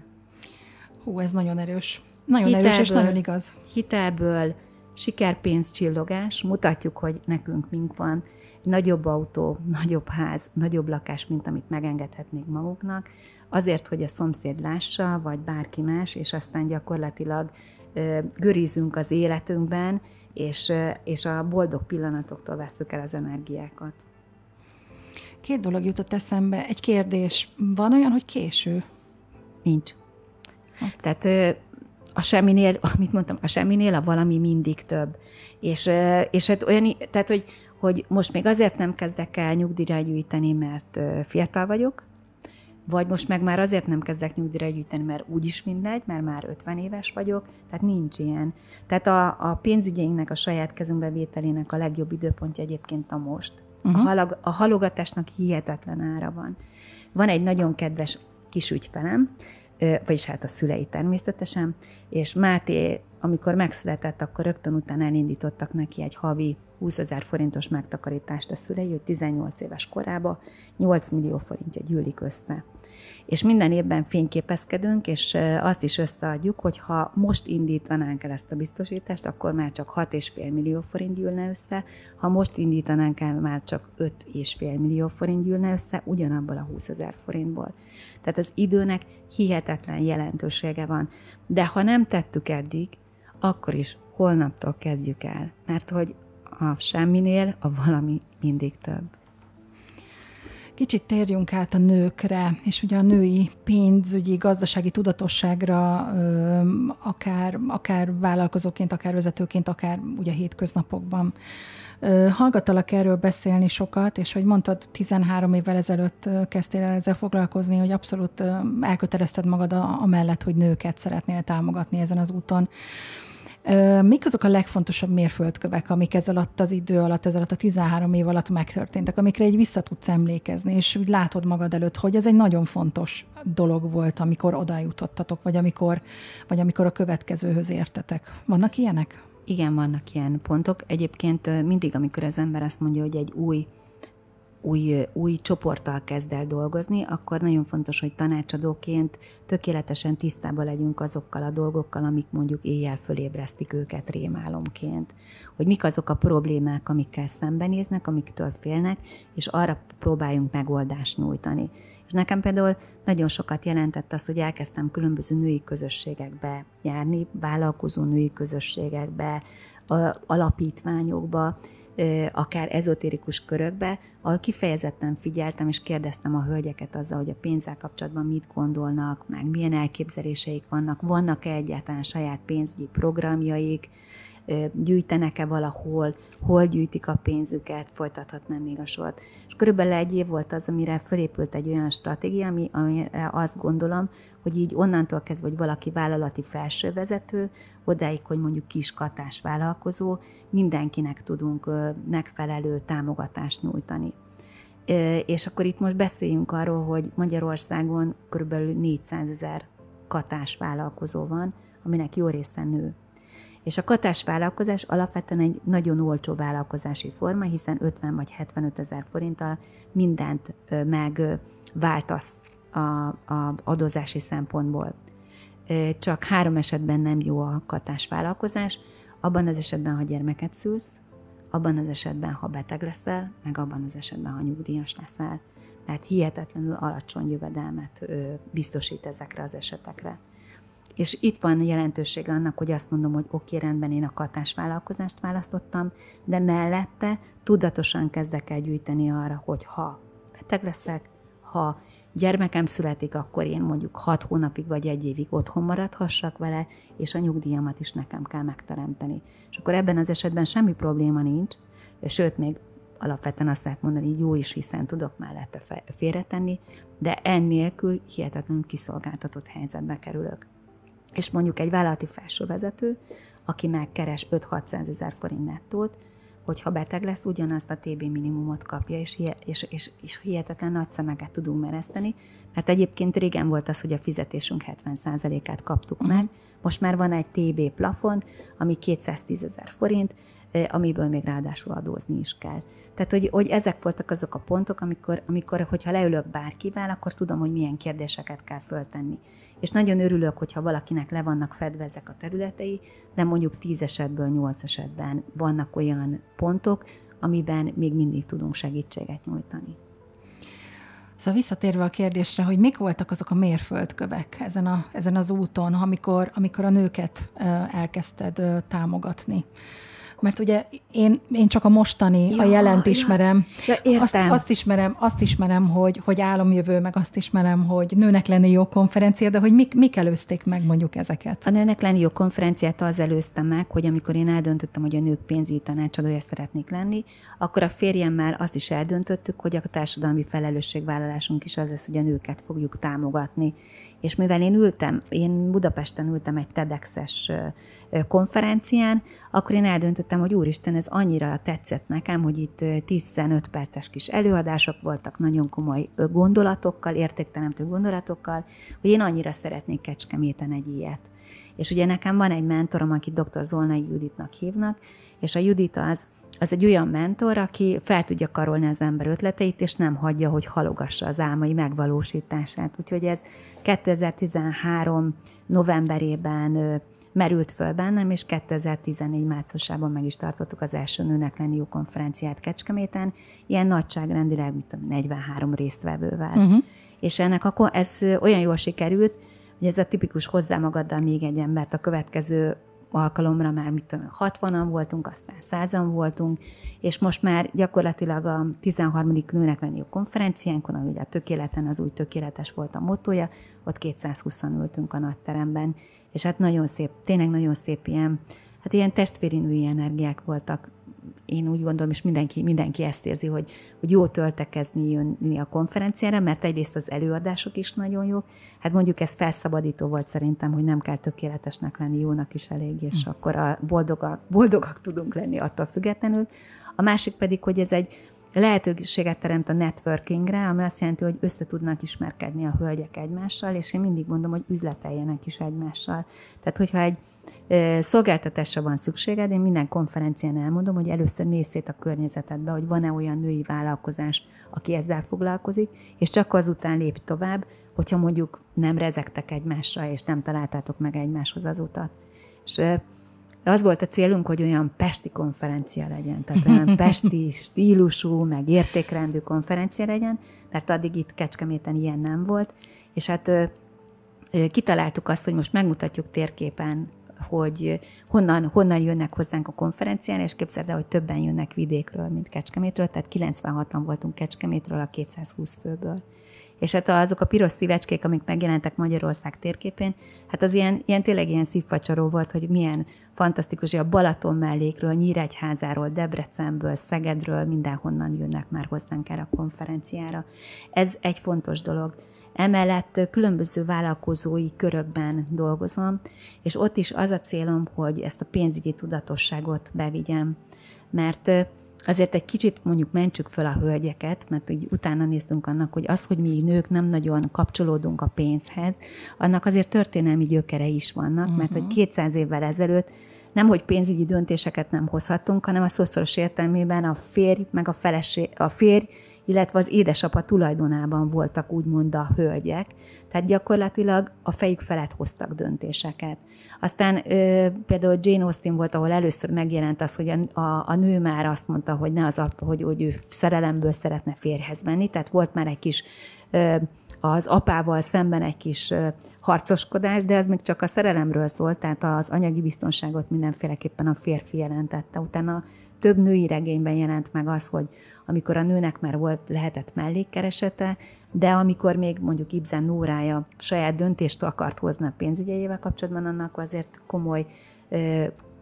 Hú, ez nagyon erős. Nagyon hitelből, erős és nagyon igaz. Hitelből sikerpénz csillogás, mutatjuk, hogy nekünk mink van, nagyobb autó, nagyobb ház, nagyobb lakás, mint amit megengedhetnénk maguknak, azért, hogy a szomszéd lássa, vagy bárki más, és aztán gyakorlatilag ö, görizünk az életünkben, és, és a boldog pillanatoktól veszük el az energiákat. Két dolog jutott eszembe. Egy kérdés. Van olyan, hogy késő? Nincs. Okay. Tehát a semminél, amit mondtam, a semminél a valami mindig több. És, és hát olyan, tehát, hogy, hogy most még azért nem kezdek el nyugdíjra gyűjteni, mert fiatal vagyok, vagy most meg már azért nem kezdek nyugdíjra gyűjteni, mert úgyis mindegy, mert már 50 éves vagyok, tehát nincs ilyen. Tehát a, a pénzügyeinknek, a saját kezünkbe vételének a legjobb időpontja egyébként a most. Uh-huh. A, halag, a halogatásnak hihetetlen ára van. Van egy nagyon kedves kis ügyfelem, vagyis hát a szülei természetesen, és Máté, amikor megszületett, akkor rögtön utána elindítottak neki egy havi 20 ezer forintos megtakarítást a szülei, hogy 18 éves korába 8 millió forintja gyűlik össze és minden évben fényképezkedünk, és azt is összeadjuk, hogy ha most indítanánk el ezt a biztosítást, akkor már csak 6,5 millió forint gyűlne össze, ha most indítanánk el, már csak 5,5 millió forint gyűlne össze, ugyanabból a 20 ezer forintból. Tehát az időnek hihetetlen jelentősége van. De ha nem tettük eddig, akkor is holnaptól kezdjük el, mert hogy a semminél a valami mindig több. Kicsit térjünk át a nőkre, és ugye a női pénzügyi, gazdasági tudatosságra, akár, akár vállalkozóként, akár vezetőként, akár ugye hétköznapokban. Hallgattalak erről beszélni sokat, és hogy mondtad, 13 évvel ezelőtt kezdtél el ezzel foglalkozni, hogy abszolút elkötelezted magad amellett, hogy nőket szeretnél támogatni ezen az úton. Mik azok a legfontosabb mérföldkövek, amik ez alatt az idő alatt, ez alatt a 13 év alatt megtörténtek, amikre egy vissza tudsz emlékezni, és úgy látod magad előtt, hogy ez egy nagyon fontos dolog volt, amikor oda jutottatok, vagy amikor, vagy amikor a következőhöz értetek. Vannak ilyenek? Igen, vannak ilyen pontok. Egyébként mindig, amikor az ember azt mondja, hogy egy új új, új csoporttal kezd el dolgozni, akkor nagyon fontos, hogy tanácsadóként tökéletesen tisztában legyünk azokkal a dolgokkal, amik mondjuk éjjel fölébresztik őket rémálomként. Hogy mik azok a problémák, amikkel szembenéznek, amiktől félnek, és arra próbáljunk megoldást nyújtani. És nekem például nagyon sokat jelentett az, hogy elkezdtem különböző női közösségekbe járni, vállalkozó női közösségekbe, alapítványokba, akár ezotérikus körökbe, ahol kifejezetten figyeltem és kérdeztem a hölgyeket azzal, hogy a pénzzel kapcsolatban mit gondolnak, meg milyen elképzeléseik vannak, vannak-e egyáltalán saját pénzügyi programjaik, gyűjtenek-e valahol, hol gyűjtik a pénzüket, folytathatnám még a sort. És körülbelül egy év volt az, amire fölépült egy olyan stratégia, ami, amire azt gondolom, hogy így onnantól kezdve, hogy valaki vállalati felsővezető, odáig, hogy mondjuk kis katás vállalkozó, mindenkinek tudunk megfelelő támogatást nyújtani. És akkor itt most beszéljünk arról, hogy Magyarországon kb. 400 ezer katás vállalkozó van, aminek jó része nő. És a katás vállalkozás alapvetően egy nagyon olcsó vállalkozási forma, hiszen 50 vagy 75 ezer forinttal mindent megváltasz a, a adózási szempontból. Csak három esetben nem jó a katás vállalkozás, abban az esetben, ha gyermeket szülsz, abban az esetben, ha beteg leszel, meg abban az esetben, ha nyugdíjas leszel, mert hihetetlenül alacsony jövedelmet biztosít ezekre az esetekre. És itt van jelentősége annak, hogy azt mondom, hogy oké, rendben, én a katásvállalkozást választottam, de mellette tudatosan kezdek el gyűjteni arra, hogy ha beteg leszek, ha gyermekem születik, akkor én mondjuk hat hónapig vagy egy évig otthon maradhassak vele, és a nyugdíjamat is nekem kell megteremteni. És akkor ebben az esetben semmi probléma nincs, sőt, még alapvetően azt lehet mondani, jó is, hiszen tudok mellette félretenni, de ennélkül hihetetlenül kiszolgáltatott helyzetbe kerülök. És mondjuk egy vállalati felsővezető, aki megkeres 5-600 ezer forint nettót, hogyha beteg lesz, ugyanazt a TB minimumot kapja, és, és, és, és hihetetlen nagy szemeket tudunk mereszteni, mert egyébként régen volt az, hogy a fizetésünk 70%-át kaptuk uh-huh. meg, most már van egy TB plafon, ami 210 ezer forint, amiből még ráadásul adózni is kell. Tehát, hogy, hogy ezek voltak azok a pontok, amikor, amikor, hogyha leülök bárkivel, akkor tudom, hogy milyen kérdéseket kell föltenni. És nagyon örülök, hogyha valakinek le vannak fedve ezek a területei, de mondjuk tíz esetből nyolc esetben vannak olyan pontok, amiben még mindig tudunk segítséget nyújtani. Szóval visszatérve a kérdésre, hogy mik voltak azok a mérföldkövek ezen, a, ezen az úton, amikor, amikor a nőket elkezdted támogatni mert ugye én, én csak a mostani, ja, a jelent ismerem. Ja, ja, azt, azt ismerem, azt ismerem, hogy, hogy álomjövő, meg azt ismerem, hogy nőnek lenni jó konferencia, de hogy mik, mik előzték meg mondjuk ezeket? A nőnek lenni jó konferenciát az előzte meg, hogy amikor én eldöntöttem, hogy a nők pénzügyi tanácsadója szeretnék lenni, akkor a férjemmel azt is eldöntöttük, hogy a társadalmi felelősségvállalásunk is az lesz, hogy a nőket fogjuk támogatni. És mivel én ültem, én Budapesten ültem egy TEDx-es konferencián, akkor én eldöntöttem, hogy úristen, ez annyira tetszett nekem, hogy itt 15 perces kis előadások voltak, nagyon komoly gondolatokkal, értékteremtő gondolatokkal, hogy én annyira szeretnék Kecskeméten egy ilyet. És ugye nekem van egy mentorom, akit dr. Zolnai Juditnak hívnak, és a Judit az, az egy olyan mentor, aki fel tudja karolni az ember ötleteit, és nem hagyja, hogy halogassa az álmai megvalósítását. Úgyhogy ez 2013 novemberében merült föl bennem, és 2014 márciusában meg is tartottuk az első nőnek lenni jó konferenciát Kecskeméten, ilyen nagyságrendileg, mit tudom, 43 résztvevővel. Uh-huh. És ennek akkor ez olyan jól sikerült, hogy ez a tipikus hozzá magaddal még egy embert a következő alkalomra már mit tudom, 60-an voltunk, aztán 100-an voltunk, és most már gyakorlatilag a 13. nőnek lenni konferenciánkon, ami ugye a tökéleten az új tökéletes volt a motója, ott 220-an ültünk a nagy teremben, és hát nagyon szép, tényleg nagyon szép ilyen, hát ilyen testvéri női energiák voltak én úgy gondolom, és mindenki, mindenki ezt érzi, hogy, hogy jó töltekezni, jönni a konferenciára, mert egyrészt az előadások is nagyon jók. Hát mondjuk ez felszabadító volt szerintem, hogy nem kell tökéletesnek lenni, jónak is elég, és mm. akkor a boldogak, boldogak tudunk lenni attól függetlenül. A másik pedig, hogy ez egy lehetőséget teremt a networkingre, ami azt jelenti, hogy össze tudnak ismerkedni a hölgyek egymással, és én mindig mondom, hogy üzleteljenek is egymással. Tehát, hogyha egy szolgáltatásra van szükséged, én minden konferencián elmondom, hogy először nézz a környezetedbe, hogy van-e olyan női vállalkozás, aki ezzel foglalkozik, és csak azután lép tovább, hogyha mondjuk nem rezektek egymásra, és nem találtátok meg egymáshoz az utat. És az volt a célunk, hogy olyan pesti konferencia legyen, tehát olyan pesti stílusú, meg értékrendű konferencia legyen, mert addig itt Kecskeméten ilyen nem volt, és hát kitaláltuk azt, hogy most megmutatjuk térképen hogy honnan, honnan jönnek hozzánk a konferencián, és képzeld el, hogy többen jönnek vidékről, mint Kecskemétről, tehát 96-an voltunk Kecskemétről a 220 főből. És hát azok a piros szívecskék, amik megjelentek Magyarország térképén, hát az ilyen, ilyen tényleg ilyen szívfacsaró volt, hogy milyen fantasztikus, hogy a Balaton mellékről, Nyíregyházáról, Debrecenből, Szegedről, mindenhonnan jönnek már hozzánk erre a konferenciára. Ez egy fontos dolog. Emellett különböző vállalkozói körökben dolgozom, és ott is az a célom, hogy ezt a pénzügyi tudatosságot bevigyem, mert azért egy kicsit mondjuk mentsük fel a hölgyeket, mert úgy utána néztünk annak, hogy az, hogy mi nők nem nagyon kapcsolódunk a pénzhez, annak azért történelmi gyökere is vannak, uh-huh. mert hogy 200 évvel ezelőtt nem, hogy pénzügyi döntéseket nem hozhatunk, hanem a szószoros értelmében a férj, meg a feleség, a férj, illetve az édesapa tulajdonában voltak úgymond a hölgyek, tehát gyakorlatilag a fejük felett hoztak döntéseket. Aztán ö, például Jane Austen volt, ahol először megjelent az, hogy a, a, a nő már azt mondta, hogy ne az, hogy, hogy ő szerelemből szeretne férhez menni, tehát volt már egy kis ö, az apával szemben egy kis harcoskodás, de ez még csak a szerelemről szólt, tehát az anyagi biztonságot mindenféleképpen a férfi jelentette. Utána több női regényben jelent meg az, hogy amikor a nőnek már volt, lehetett mellékkeresete, de amikor még mondjuk Ibsen Nórája saját döntést akart hozni a pénzügyeivel kapcsolatban, annak azért komoly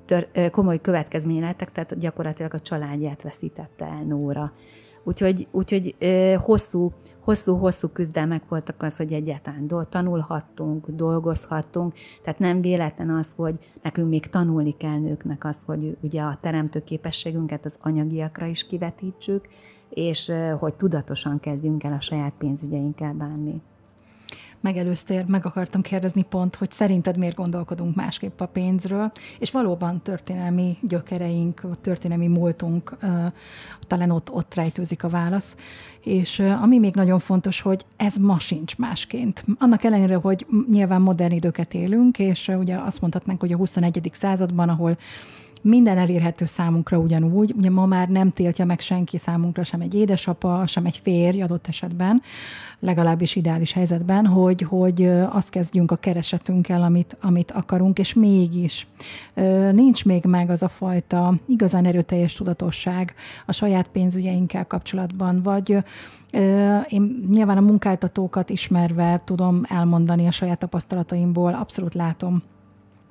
tör, komoly következménye lettek, tehát gyakorlatilag a családját veszítette el Nóra. Úgyhogy, úgyhogy hosszú, hosszú, hosszú küzdelmek voltak az, hogy egyáltalán tanulhattunk, dolgozhattunk, tehát nem véletlen az, hogy nekünk még tanulni kell nőknek az, hogy ugye a teremtő képességünket az anyagiakra is kivetítsük, és hogy tudatosan kezdjünk el a saját pénzügyeinkkel bánni megelőztél, meg akartam kérdezni pont, hogy szerinted miért gondolkodunk másképp a pénzről, és valóban történelmi gyökereink, történelmi múltunk, talán ott, ott rejtőzik a válasz. És ami még nagyon fontos, hogy ez ma sincs másként. Annak ellenére, hogy nyilván modern időket élünk, és ugye azt mondhatnánk, hogy a 21. században, ahol minden elérhető számunkra ugyanúgy. Ugye ma már nem tiltja meg senki számunkra, sem egy édesapa, sem egy férj adott esetben, legalábbis ideális helyzetben, hogy, hogy azt kezdjünk a keresetünkkel, amit, amit akarunk, és mégis nincs még meg az a fajta igazán erőteljes tudatosság a saját pénzügyeinkkel kapcsolatban, vagy én nyilván a munkáltatókat ismerve tudom elmondani a saját tapasztalataimból, abszolút látom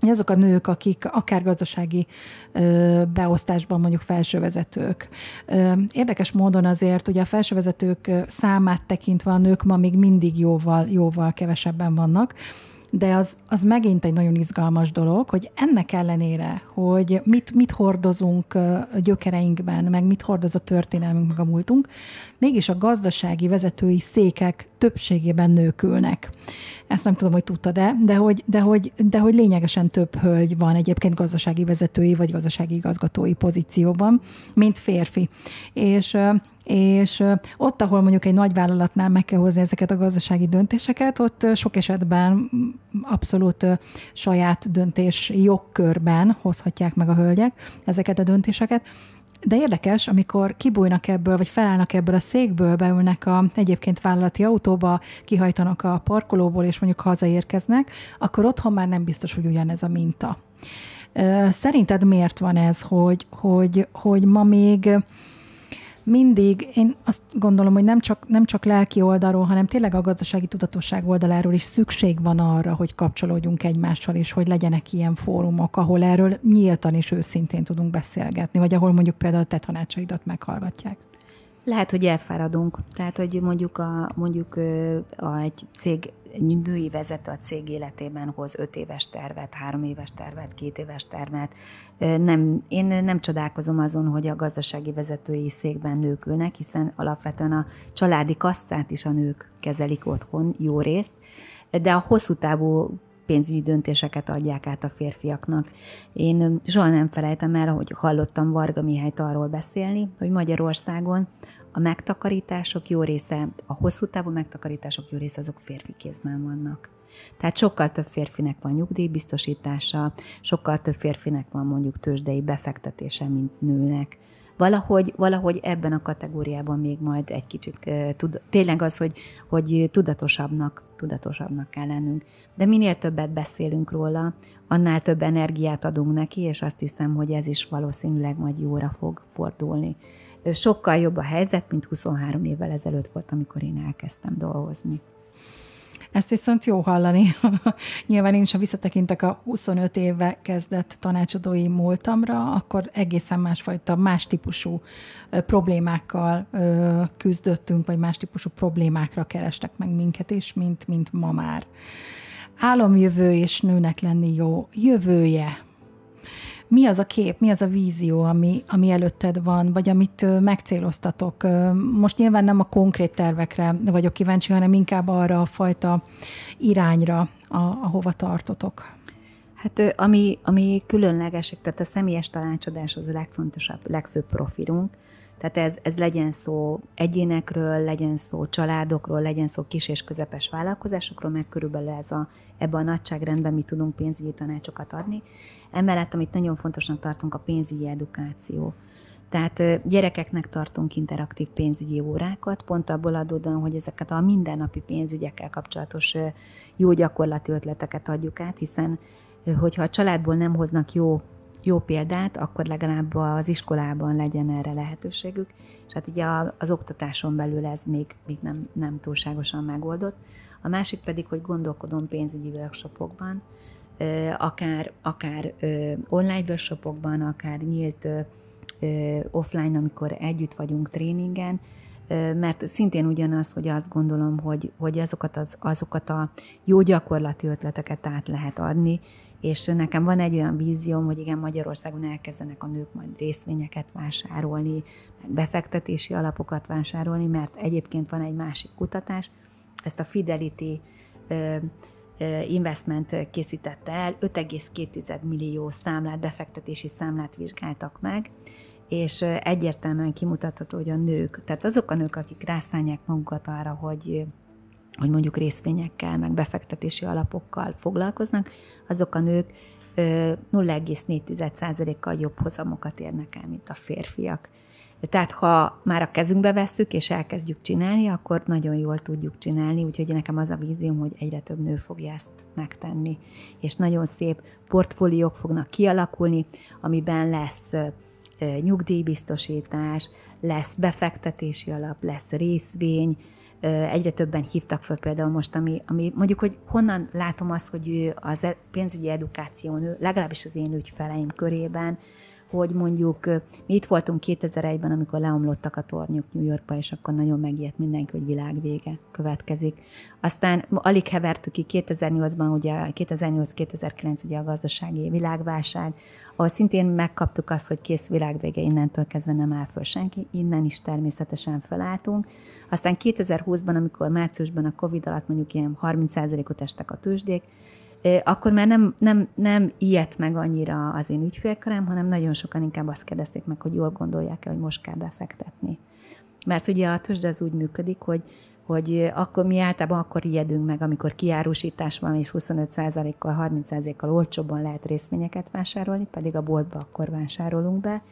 azok a nők, akik akár gazdasági ö, beosztásban mondjuk felsővezetők. Ö, érdekes módon azért ugye a felsővezetők számát tekintve a nők ma még mindig jóval, jóval kevesebben vannak, de az, az megint egy nagyon izgalmas dolog, hogy ennek ellenére, hogy mit, mit hordozunk gyökereinkben, meg mit hordoz a történelmünk, meg a múltunk, mégis a gazdasági vezetői székek többségében nők. Ezt nem tudom, hogy tudtad-e, de hogy, de, hogy, de hogy lényegesen több hölgy van egyébként gazdasági vezetői vagy gazdasági igazgatói pozícióban, mint férfi. És és ott, ahol mondjuk egy nagy vállalatnál meg kell hozni ezeket a gazdasági döntéseket, ott sok esetben abszolút saját döntés jogkörben hozhatják meg a hölgyek ezeket a döntéseket. De érdekes, amikor kibújnak ebből, vagy felállnak ebből a székből, beülnek a egyébként vállalati autóba, kihajtanak a parkolóból, és mondjuk hazaérkeznek, akkor otthon már nem biztos, hogy ugyanez a minta. Szerinted miért van ez, hogy, hogy, hogy ma még mindig, én azt gondolom, hogy nem csak, nem csak lelki oldalról, hanem tényleg a gazdasági tudatosság oldaláról is szükség van arra, hogy kapcsolódjunk egymással, és hogy legyenek ilyen fórumok, ahol erről nyíltan és őszintén tudunk beszélgetni, vagy ahol mondjuk például te tanácsaidat meghallgatják. Lehet, hogy elfáradunk. Tehát, hogy mondjuk, a, mondjuk a, egy cég egy női vezető a cég életében hoz öt éves tervet, három éves tervet, két éves tervet. Nem, én nem csodálkozom azon, hogy a gazdasági vezetői székben nők ülnek, hiszen alapvetően a családi kasszát is a nők kezelik otthon jó részt, de a hosszú távú pénzügyi döntéseket adják át a férfiaknak. Én soha nem felejtem el, hogy hallottam Varga Mihályt arról beszélni, hogy Magyarországon a megtakarítások jó része, a hosszú távú megtakarítások jó része azok férfi kézben vannak. Tehát sokkal több férfinek van nyugdíjbiztosítása, sokkal több férfinek van mondjuk tőzsdei befektetése, mint nőnek. Valahogy, valahogy ebben a kategóriában még majd egy kicsit tud, tényleg az, hogy, hogy tudatosabbnak, tudatosabbnak kell lennünk. De minél többet beszélünk róla, annál több energiát adunk neki, és azt hiszem, hogy ez is valószínűleg majd jóra fog fordulni sokkal jobb a helyzet, mint 23 évvel ezelőtt volt, amikor én elkezdtem dolgozni. Ezt viszont jó hallani. Nyilván én is, ha visszatekintek a 25 éve kezdett tanácsadói múltamra, akkor egészen másfajta, más típusú problémákkal küzdöttünk, vagy más típusú problémákra kerestek meg minket is, mint, mint ma már. Álomjövő és nőnek lenni jó jövője, mi az a kép, mi az a vízió, ami, ami előtted van, vagy amit megcéloztatok? Most nyilván nem a konkrét tervekre vagyok kíváncsi, hanem inkább arra a fajta irányra, a, ahova tartotok. Hát ami, ami különlegesek, tehát a személyes tanácsadás az a legfontosabb, legfőbb profilunk, tehát ez, ez legyen szó egyénekről, legyen szó családokról, legyen szó kis és közepes vállalkozásokról, mert körülbelül ez a, ebben a nagyságrendben mi tudunk pénzügyi tanácsokat adni. Emellett, amit nagyon fontosnak tartunk, a pénzügyi edukáció. Tehát gyerekeknek tartunk interaktív pénzügyi órákat, pont abból adódóan, hogy ezeket a mindennapi pénzügyekkel kapcsolatos jó gyakorlati ötleteket adjuk át, hiszen hogyha a családból nem hoznak jó jó példát, akkor legalább az iskolában legyen erre lehetőségük, és hát ugye az oktatáson belül ez még, még nem, nem túlságosan megoldott. A másik pedig, hogy gondolkodom pénzügyi workshopokban, akár, akár online workshopokban, akár nyílt offline, amikor együtt vagyunk tréningen, mert szintén ugyanaz, hogy azt gondolom, hogy, hogy azokat, az, azokat a jó gyakorlati ötleteket át lehet adni, és nekem van egy olyan vízióm, hogy igen, Magyarországon elkezdenek a nők majd részvényeket vásárolni, meg befektetési alapokat vásárolni, mert egyébként van egy másik kutatás, ezt a Fidelity Investment készítette el, 5,2 millió számlát, befektetési számlát vizsgáltak meg, és egyértelműen kimutatható, hogy a nők, tehát azok a nők, akik rászállják magukat arra, hogy hogy mondjuk részvényekkel, meg befektetési alapokkal foglalkoznak, azok a nők 0,4%-kal jobb hozamokat érnek el, mint a férfiak. Tehát ha már a kezünkbe vesszük, és elkezdjük csinálni, akkor nagyon jól tudjuk csinálni, úgyhogy nekem az a vízióm, hogy egyre több nő fogja ezt megtenni. És nagyon szép portfóliók fognak kialakulni, amiben lesz nyugdíjbiztosítás, lesz befektetési alap, lesz részvény, egyre többen hívtak föl például most, ami, ami mondjuk, hogy honnan látom azt, hogy az e, pénzügyi edukáció, legalábbis az én ügyfeleim körében, hogy mondjuk mi itt voltunk 2001-ben, amikor leomlottak a tornyok New Yorkba, és akkor nagyon megijedt mindenki, hogy világvége következik. Aztán alig hevertük ki 2008-ban, ugye 2008-2009 ugye a gazdasági világválság, ahol szintén megkaptuk azt, hogy kész világvége, innentől kezdve nem áll föl senki, innen is természetesen felálltunk. Aztán 2020-ban, amikor márciusban a Covid alatt mondjuk ilyen 30%-ot estek a tőzsdék, akkor már nem, nem, nem ilyet meg annyira az én ügyfélkörem, hanem nagyon sokan inkább azt kérdezték meg, hogy jól gondolják-e, hogy most kell befektetni. Mert ugye a tőzsde az úgy működik, hogy, hogy akkor mi általában akkor ijedünk meg, amikor kiárusítás van, és 25%-kal, 30%-kal olcsóbban lehet részvényeket vásárolni, pedig a boltba akkor vásárolunk be,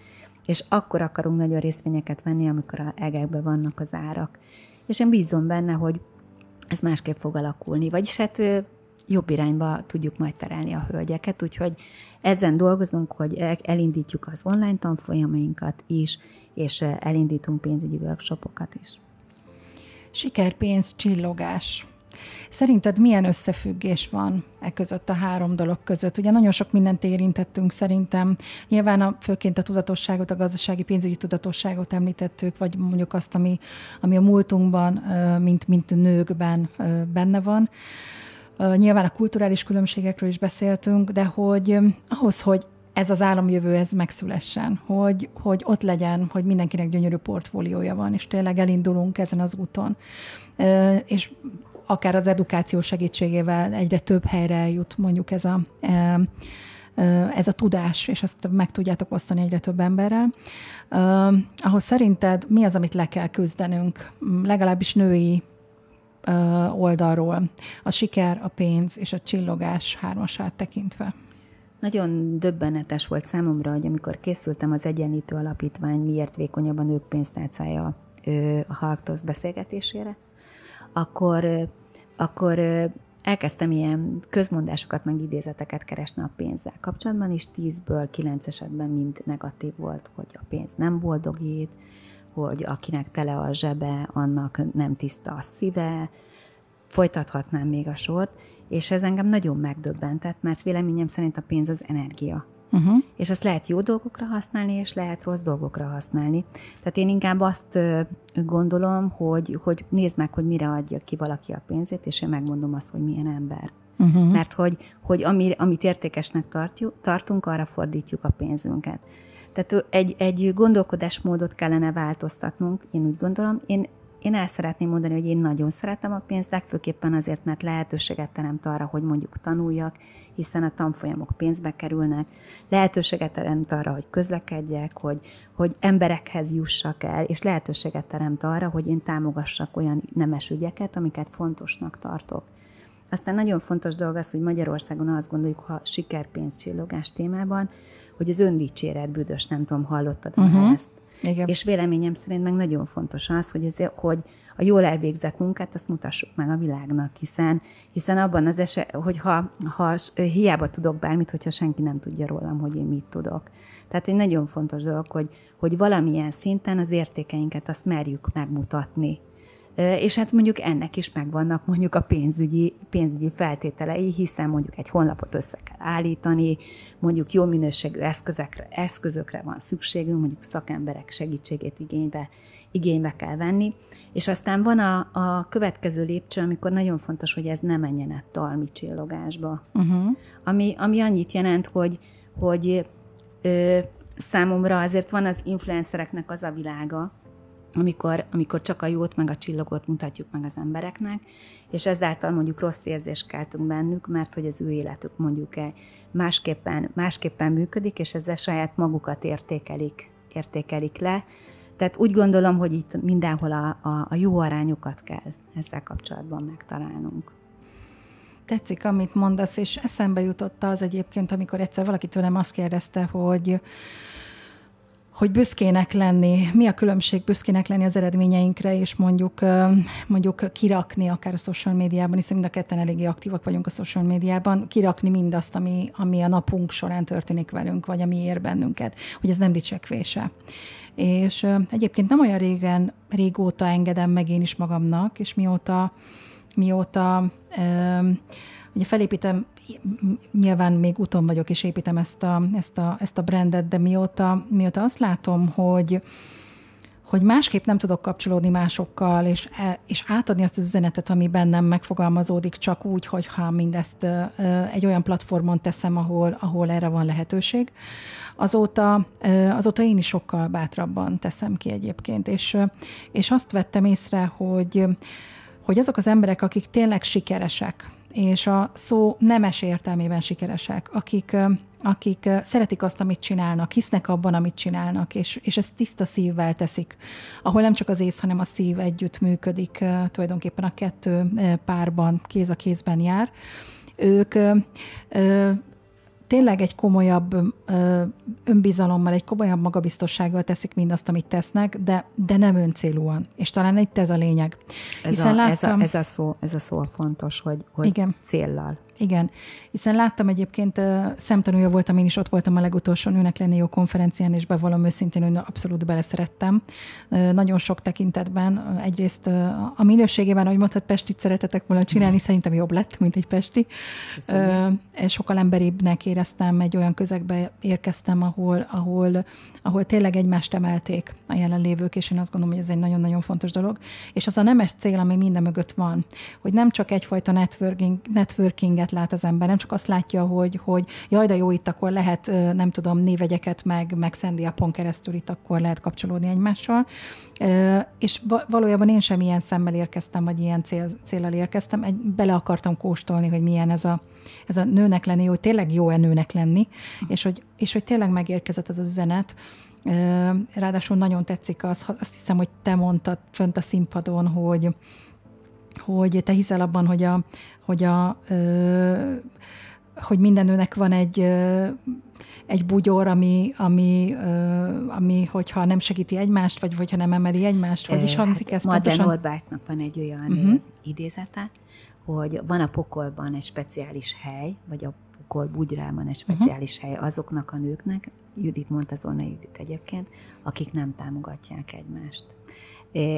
és akkor akarunk nagyon részvényeket venni, amikor a egekben vannak az árak. És én bízom benne, hogy ez másképp fog alakulni. Vagyis hát jobb irányba tudjuk majd terelni a hölgyeket, úgyhogy ezen dolgozunk, hogy elindítjuk az online tanfolyamainkat is, és elindítunk pénzügyi workshopokat is. Sikerpénz, csillogás. Szerinted milyen összefüggés van e között a három dolog között? Ugye nagyon sok mindent érintettünk szerintem. Nyilván a, főként a tudatosságot, a gazdasági pénzügyi tudatosságot említettük, vagy mondjuk azt, ami, ami a múltunkban, mint, mint nőkben benne van. Nyilván a kulturális különbségekről is beszéltünk, de hogy ahhoz, hogy ez az államjövő, ez megszülessen, hogy, hogy ott legyen, hogy mindenkinek gyönyörű portfóliója van, és tényleg elindulunk ezen az úton. És akár az edukáció segítségével egyre több helyre jut mondjuk ez a, ez a tudás, és ezt meg tudjátok osztani egyre több emberrel. Ahhoz szerinted mi az, amit le kell küzdenünk, legalábbis női oldalról, a siker, a pénz és a csillogás hármasát tekintve? Nagyon döbbenetes volt számomra, hogy amikor készültem az Egyenlítő Alapítvány miért vékonyabb a nők pénztárcája a Halktosz beszélgetésére, akkor, akkor elkezdtem ilyen közmondásokat, meg idézeteket keresni a pénzzel kapcsolatban, és tízből kilenc esetben mind negatív volt, hogy a pénz nem boldogít, hogy akinek tele a zsebe, annak nem tiszta a szíve, folytathatnám még a sort, és ez engem nagyon megdöbbentett, mert véleményem szerint a pénz az energia. Uh-huh. És azt lehet jó dolgokra használni, és lehet rossz dolgokra használni. Tehát én inkább azt gondolom, hogy, hogy nézd meg, hogy mire adja ki valaki a pénzét, és én megmondom azt, hogy milyen ember. Uh-huh. Mert hogy, hogy ami, amit értékesnek tartjuk, tartunk, arra fordítjuk a pénzünket. Tehát egy, egy gondolkodásmódot kellene változtatnunk, én úgy gondolom. Én én el szeretném mondani, hogy én nagyon szeretem a pénzt, legfőképpen azért, mert lehetőséget teremt arra, hogy mondjuk tanuljak, hiszen a tanfolyamok pénzbe kerülnek, lehetőséget teremt arra, hogy közlekedjek, hogy, hogy emberekhez jussak el, és lehetőséget teremt arra, hogy én támogassak olyan nemes ügyeket, amiket fontosnak tartok. Aztán nagyon fontos dolog az, hogy Magyarországon azt gondoljuk, ha sikerpénz csillogás témában, hogy az öndicséret büdös, nem tudom, hallottad uh-huh. ezt. Igen. És véleményem szerint meg nagyon fontos az, hogy, ez, hogy a jól elvégzett munkát azt mutassuk meg a világnak, hiszen, hiszen abban az eset, hogy ha, ha hiába tudok bármit, hogyha senki nem tudja rólam, hogy én mit tudok. Tehát egy nagyon fontos dolog, hogy, hogy valamilyen szinten az értékeinket azt merjük megmutatni és hát mondjuk ennek is megvannak mondjuk a pénzügyi, pénzügyi feltételei, hiszen mondjuk egy honlapot össze kell állítani, mondjuk jó minőségű eszközökre, eszközökre van szükségünk, mondjuk szakemberek segítségét igénybe, igénybe kell venni, és aztán van a, a következő lépcső, amikor nagyon fontos, hogy ez ne menjen át talmi csillogásba. Uh-huh. Ami, ami annyit jelent, hogy, hogy ö, számomra azért van az influencereknek az a világa, amikor, amikor csak a jót meg a csillagot mutatjuk meg az embereknek, és ezáltal mondjuk rossz érzést keltünk bennük, mert hogy az ő életük mondjuk másképpen, másképpen működik, és ezzel saját magukat értékelik, értékelik le. Tehát úgy gondolom, hogy itt mindenhol a, a, a jó arányokat kell ezzel kapcsolatban megtalálnunk. Tetszik, amit mondasz, és eszembe jutott az egyébként, amikor egyszer valaki tőlem azt kérdezte, hogy hogy büszkének lenni, mi a különbség büszkének lenni az eredményeinkre, és mondjuk, mondjuk kirakni akár a social médiában, hiszen mind a ketten eléggé aktívak vagyunk a social médiában, kirakni mindazt, ami, ami a napunk során történik velünk, vagy ami ér bennünket, hogy ez nem dicsekvése. És egyébként nem olyan régen, régóta engedem meg én is magamnak, és mióta, mióta ugye felépítem nyilván még úton vagyok, és építem ezt a, ezt a, ezt a brandet, de mióta, mióta azt látom, hogy, hogy másképp nem tudok kapcsolódni másokkal, és, e, és átadni azt az üzenetet, ami bennem megfogalmazódik, csak úgy, hogyha mindezt egy olyan platformon teszem, ahol, ahol erre van lehetőség. Azóta, azóta én is sokkal bátrabban teszem ki egyébként, és, és azt vettem észre, hogy, hogy azok az emberek, akik tényleg sikeresek, és a szó nemes értelmében sikeresek, akik, akik szeretik azt, amit csinálnak, hisznek abban, amit csinálnak, és, és ezt tiszta szívvel teszik, ahol nem csak az ész, hanem a szív együtt működik, tulajdonképpen a kettő párban, kéz a kézben jár. Ők tényleg egy komolyabb ö, önbizalommal, egy komolyabb magabiztossággal teszik mindazt, amit tesznek, de, de nem öncélúan. És talán itt ez a lényeg. Ez, Hiszen a, láttam, ez, a, ez, a szó, ez a szó fontos, hogy, hogy igen. céllal. Igen, hiszen láttam egyébként, szemtanúja voltam, én is ott voltam a legutolsó Nőnek lenni jó konferencián, és bevallom őszintén, hogy abszolút beleszerettem. Nagyon sok tekintetben. Egyrészt a minőségében, ahogy mondtad, Pestit szeretetek volna csinálni, szerintem jobb lett, mint egy Pesti. Köszönöm. Sokkal emberibbnek éreztem, egy olyan közegbe érkeztem, ahol, ahol, ahol tényleg egymást emelték a jelenlévők, és én azt gondolom, hogy ez egy nagyon-nagyon fontos dolog. És az a nemes cél, ami minden mögött van, hogy nem csak egyfajta networking, networkinget mindent lát az ember, nem csak azt látja, hogy, hogy jaj, de jó, itt akkor lehet, nem tudom, névegyeket meg, meg Sandy Appon keresztül itt akkor lehet kapcsolódni egymással. És valójában én sem ilyen szemmel érkeztem, vagy ilyen cél, célral érkeztem, egy, bele akartam kóstolni, hogy milyen ez a, ez a nőnek lenni, hogy tényleg jó-e nőnek lenni, és hogy, és hogy tényleg megérkezett az az üzenet, Ráadásul nagyon tetszik az, azt hiszem, hogy te mondtad fönt a színpadon, hogy, hogy te hiszel abban, hogy a, hogy a ö, hogy minden nőnek van egy ö, egy bugyor, ami, ami, ö, ami, hogyha nem segíti egymást, vagy hogyha nem emeli egymást, hogy is hangzik hát ez Madeleine pontosan? Norbertnak van egy olyan uh-huh. idézete, hogy van a pokolban egy speciális hely, vagy a pokol bugyrában egy mhm. speciális uh-huh. hely azoknak a nőknek, Judit mondta Zolna Judit egyébként, akik nem támogatják egymást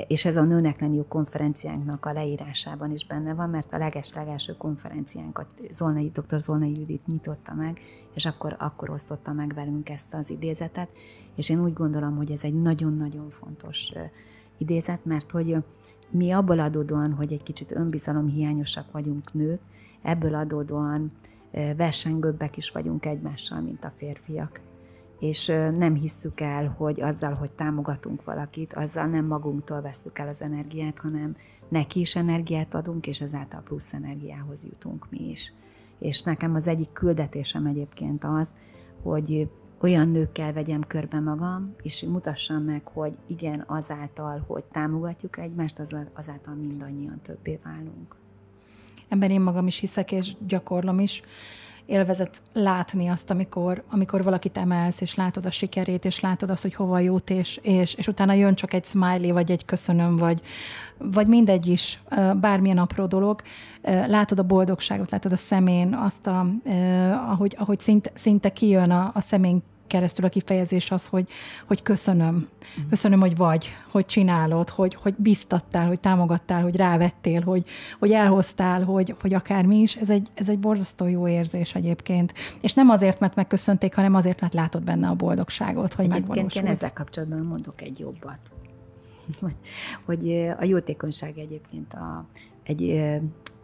és ez a Nőnek lenni konferenciánknak a leírásában is benne van, mert a leges-legelső konferenciánkat Zolnai, dr. Zolnai Judit nyitotta meg, és akkor, akkor osztotta meg velünk ezt az idézetet, és én úgy gondolom, hogy ez egy nagyon-nagyon fontos idézet, mert hogy mi abból adódóan, hogy egy kicsit önbizalom hiányosak vagyunk nők, ebből adódóan versengőbbek is vagyunk egymással, mint a férfiak és nem hisszük el, hogy azzal, hogy támogatunk valakit, azzal nem magunktól veszük el az energiát, hanem neki is energiát adunk, és ezáltal plusz energiához jutunk mi is. És nekem az egyik küldetésem egyébként az, hogy olyan nőkkel vegyem körbe magam, és mutassam meg, hogy igen, azáltal, hogy támogatjuk egymást, azáltal mindannyian többé válunk. Ebben én magam is hiszek, és gyakorlom is. Élvezet látni azt, amikor, amikor valakit emelsz, és látod a sikerét, és látod azt, hogy hova jut, és, és, és utána jön csak egy smiley, vagy egy köszönöm, vagy, vagy mindegy is, bármilyen apró dolog. Látod a boldogságot, látod a szemén, azt, a, ahogy, ahogy szinte, szinte kijön a, a szemén keresztül a kifejezés az, hogy, hogy köszönöm. Köszönöm, hogy vagy, hogy csinálod, hogy, hogy biztattál, hogy támogattál, hogy rávettél, hogy, hogy elhoztál, hogy, hogy akármi is. Ez egy, ez egy borzasztó jó érzés egyébként. És nem azért, mert megköszönték, hanem azért, mert látod benne a boldogságot, hogy egyébként megvalósult. én ezzel kapcsolatban mondok egy jobbat. hogy a jótékonyság egyébként a, egy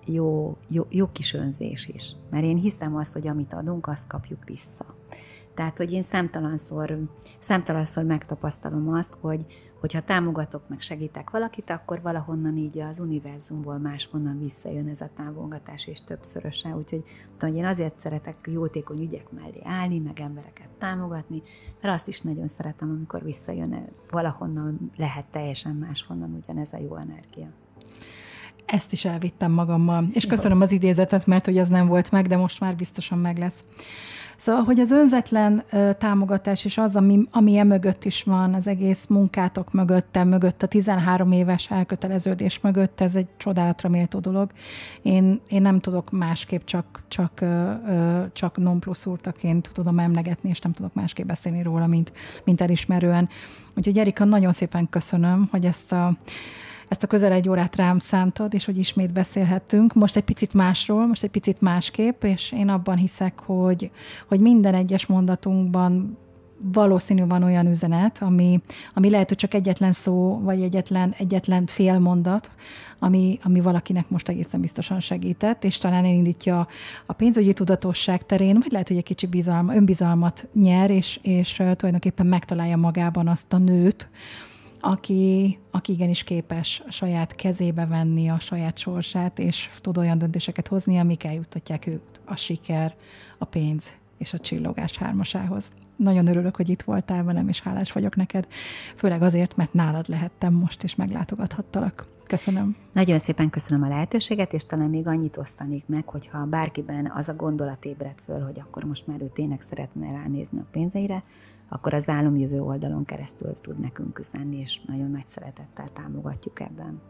jó, jó, jó kis önzés is. Mert én hiszem azt, hogy amit adunk, azt kapjuk vissza. Tehát, hogy én számtalanszor, számtalanszor megtapasztalom azt, hogy hogyha támogatok, meg segítek valakit, akkor valahonnan így az univerzumból máshonnan visszajön ez a támogatás, és többszörösen. Úgyhogy tudom, hogy én azért szeretek jótékony ügyek mellé állni, meg embereket támogatni, mert azt is nagyon szeretem, amikor visszajön valahonnan, lehet teljesen máshonnan ugyanez a jó energia. Ezt is elvittem magammal, és köszönöm az idézetet, mert hogy az nem volt meg, de most már biztosan meg lesz. Szóval, hogy az önzetlen támogatás és az, ami, ami mögött is van, az egész munkátok mögött, mögött, a 13 éves elköteleződés mögött, ez egy csodálatra méltó dolog. Én, én nem tudok másképp csak, csak, csak non plus úrtaként tudom emlegetni, és nem tudok másképp beszélni róla, mint, mint elismerően. Úgyhogy Erika, nagyon szépen köszönöm, hogy ezt a ezt a közel egy órát rám szántad, és hogy ismét beszélhettünk. Most egy picit másról, most egy picit másképp, és én abban hiszek, hogy, hogy minden egyes mondatunkban valószínű van olyan üzenet, ami, ami lehet, hogy csak egyetlen szó, vagy egyetlen, egyetlen fél mondat, ami, ami valakinek most egészen biztosan segített, és talán elindítja a pénzügyi tudatosság terén, vagy lehet, hogy egy kicsi bizalma, önbizalmat nyer, és, és tulajdonképpen megtalálja magában azt a nőt, aki, aki igenis képes a saját kezébe venni a saját sorsát, és tud olyan döntéseket hozni, amik eljuttatják őt a siker, a pénz és a csillogás hármasához. Nagyon örülök, hogy itt voltál velem, és hálás vagyok neked, főleg azért, mert nálad lehettem most, és meglátogathattalak. Köszönöm. Nagyon szépen köszönöm a lehetőséget, és talán még annyit osztanék meg, hogyha bárkiben az a gondolat ébred föl, hogy akkor most már ő tényleg szeretne ránézni a pénzeire, akkor az álomjövő oldalon keresztül tud nekünk üzenni, és nagyon nagy szeretettel támogatjuk ebben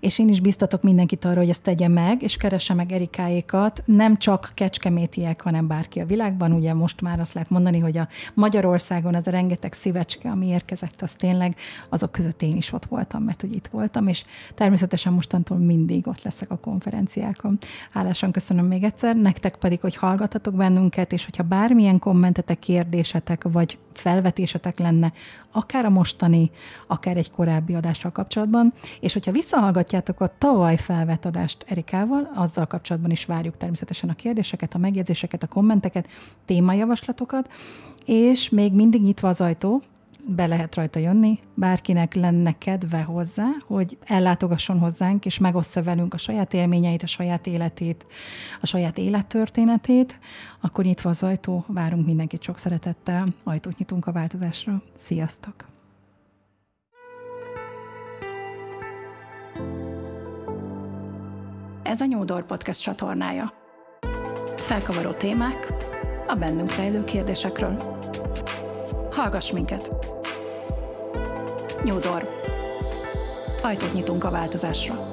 és én is biztatok mindenkit arra, hogy ezt tegye meg, és keresse meg Erikáékat, nem csak kecskemétiek, hanem bárki a világban. Ugye most már azt lehet mondani, hogy a Magyarországon az a rengeteg szívecske, ami érkezett, az tényleg azok között én is ott voltam, mert hogy itt voltam, és természetesen mostantól mindig ott leszek a konferenciákon. Hálásan köszönöm még egyszer, nektek pedig, hogy hallgatatok bennünket, és hogyha bármilyen kommentetek, kérdésetek, vagy felvetésetek lenne, akár a mostani, akár egy korábbi adással kapcsolatban, és hogyha visszahallgatjátok a tavaly felvett adást Erikával, azzal kapcsolatban is várjuk természetesen a kérdéseket, a megjegyzéseket, a kommenteket, témajavaslatokat, és még mindig nyitva az ajtó, be lehet rajta jönni, bárkinek lenne kedve hozzá, hogy ellátogasson hozzánk, és megossza velünk a saját élményeit, a saját életét, a saját élettörténetét, akkor nyitva az ajtó, várunk mindenkit sok szeretettel, ajtót nyitunk a változásra. Sziasztok! Ez a Nyúdor Podcast csatornája. Felkavaró témák a bennünk rejlő kérdésekről. Hallgass minket! Nyúdor. Ajtót nyitunk a változásra.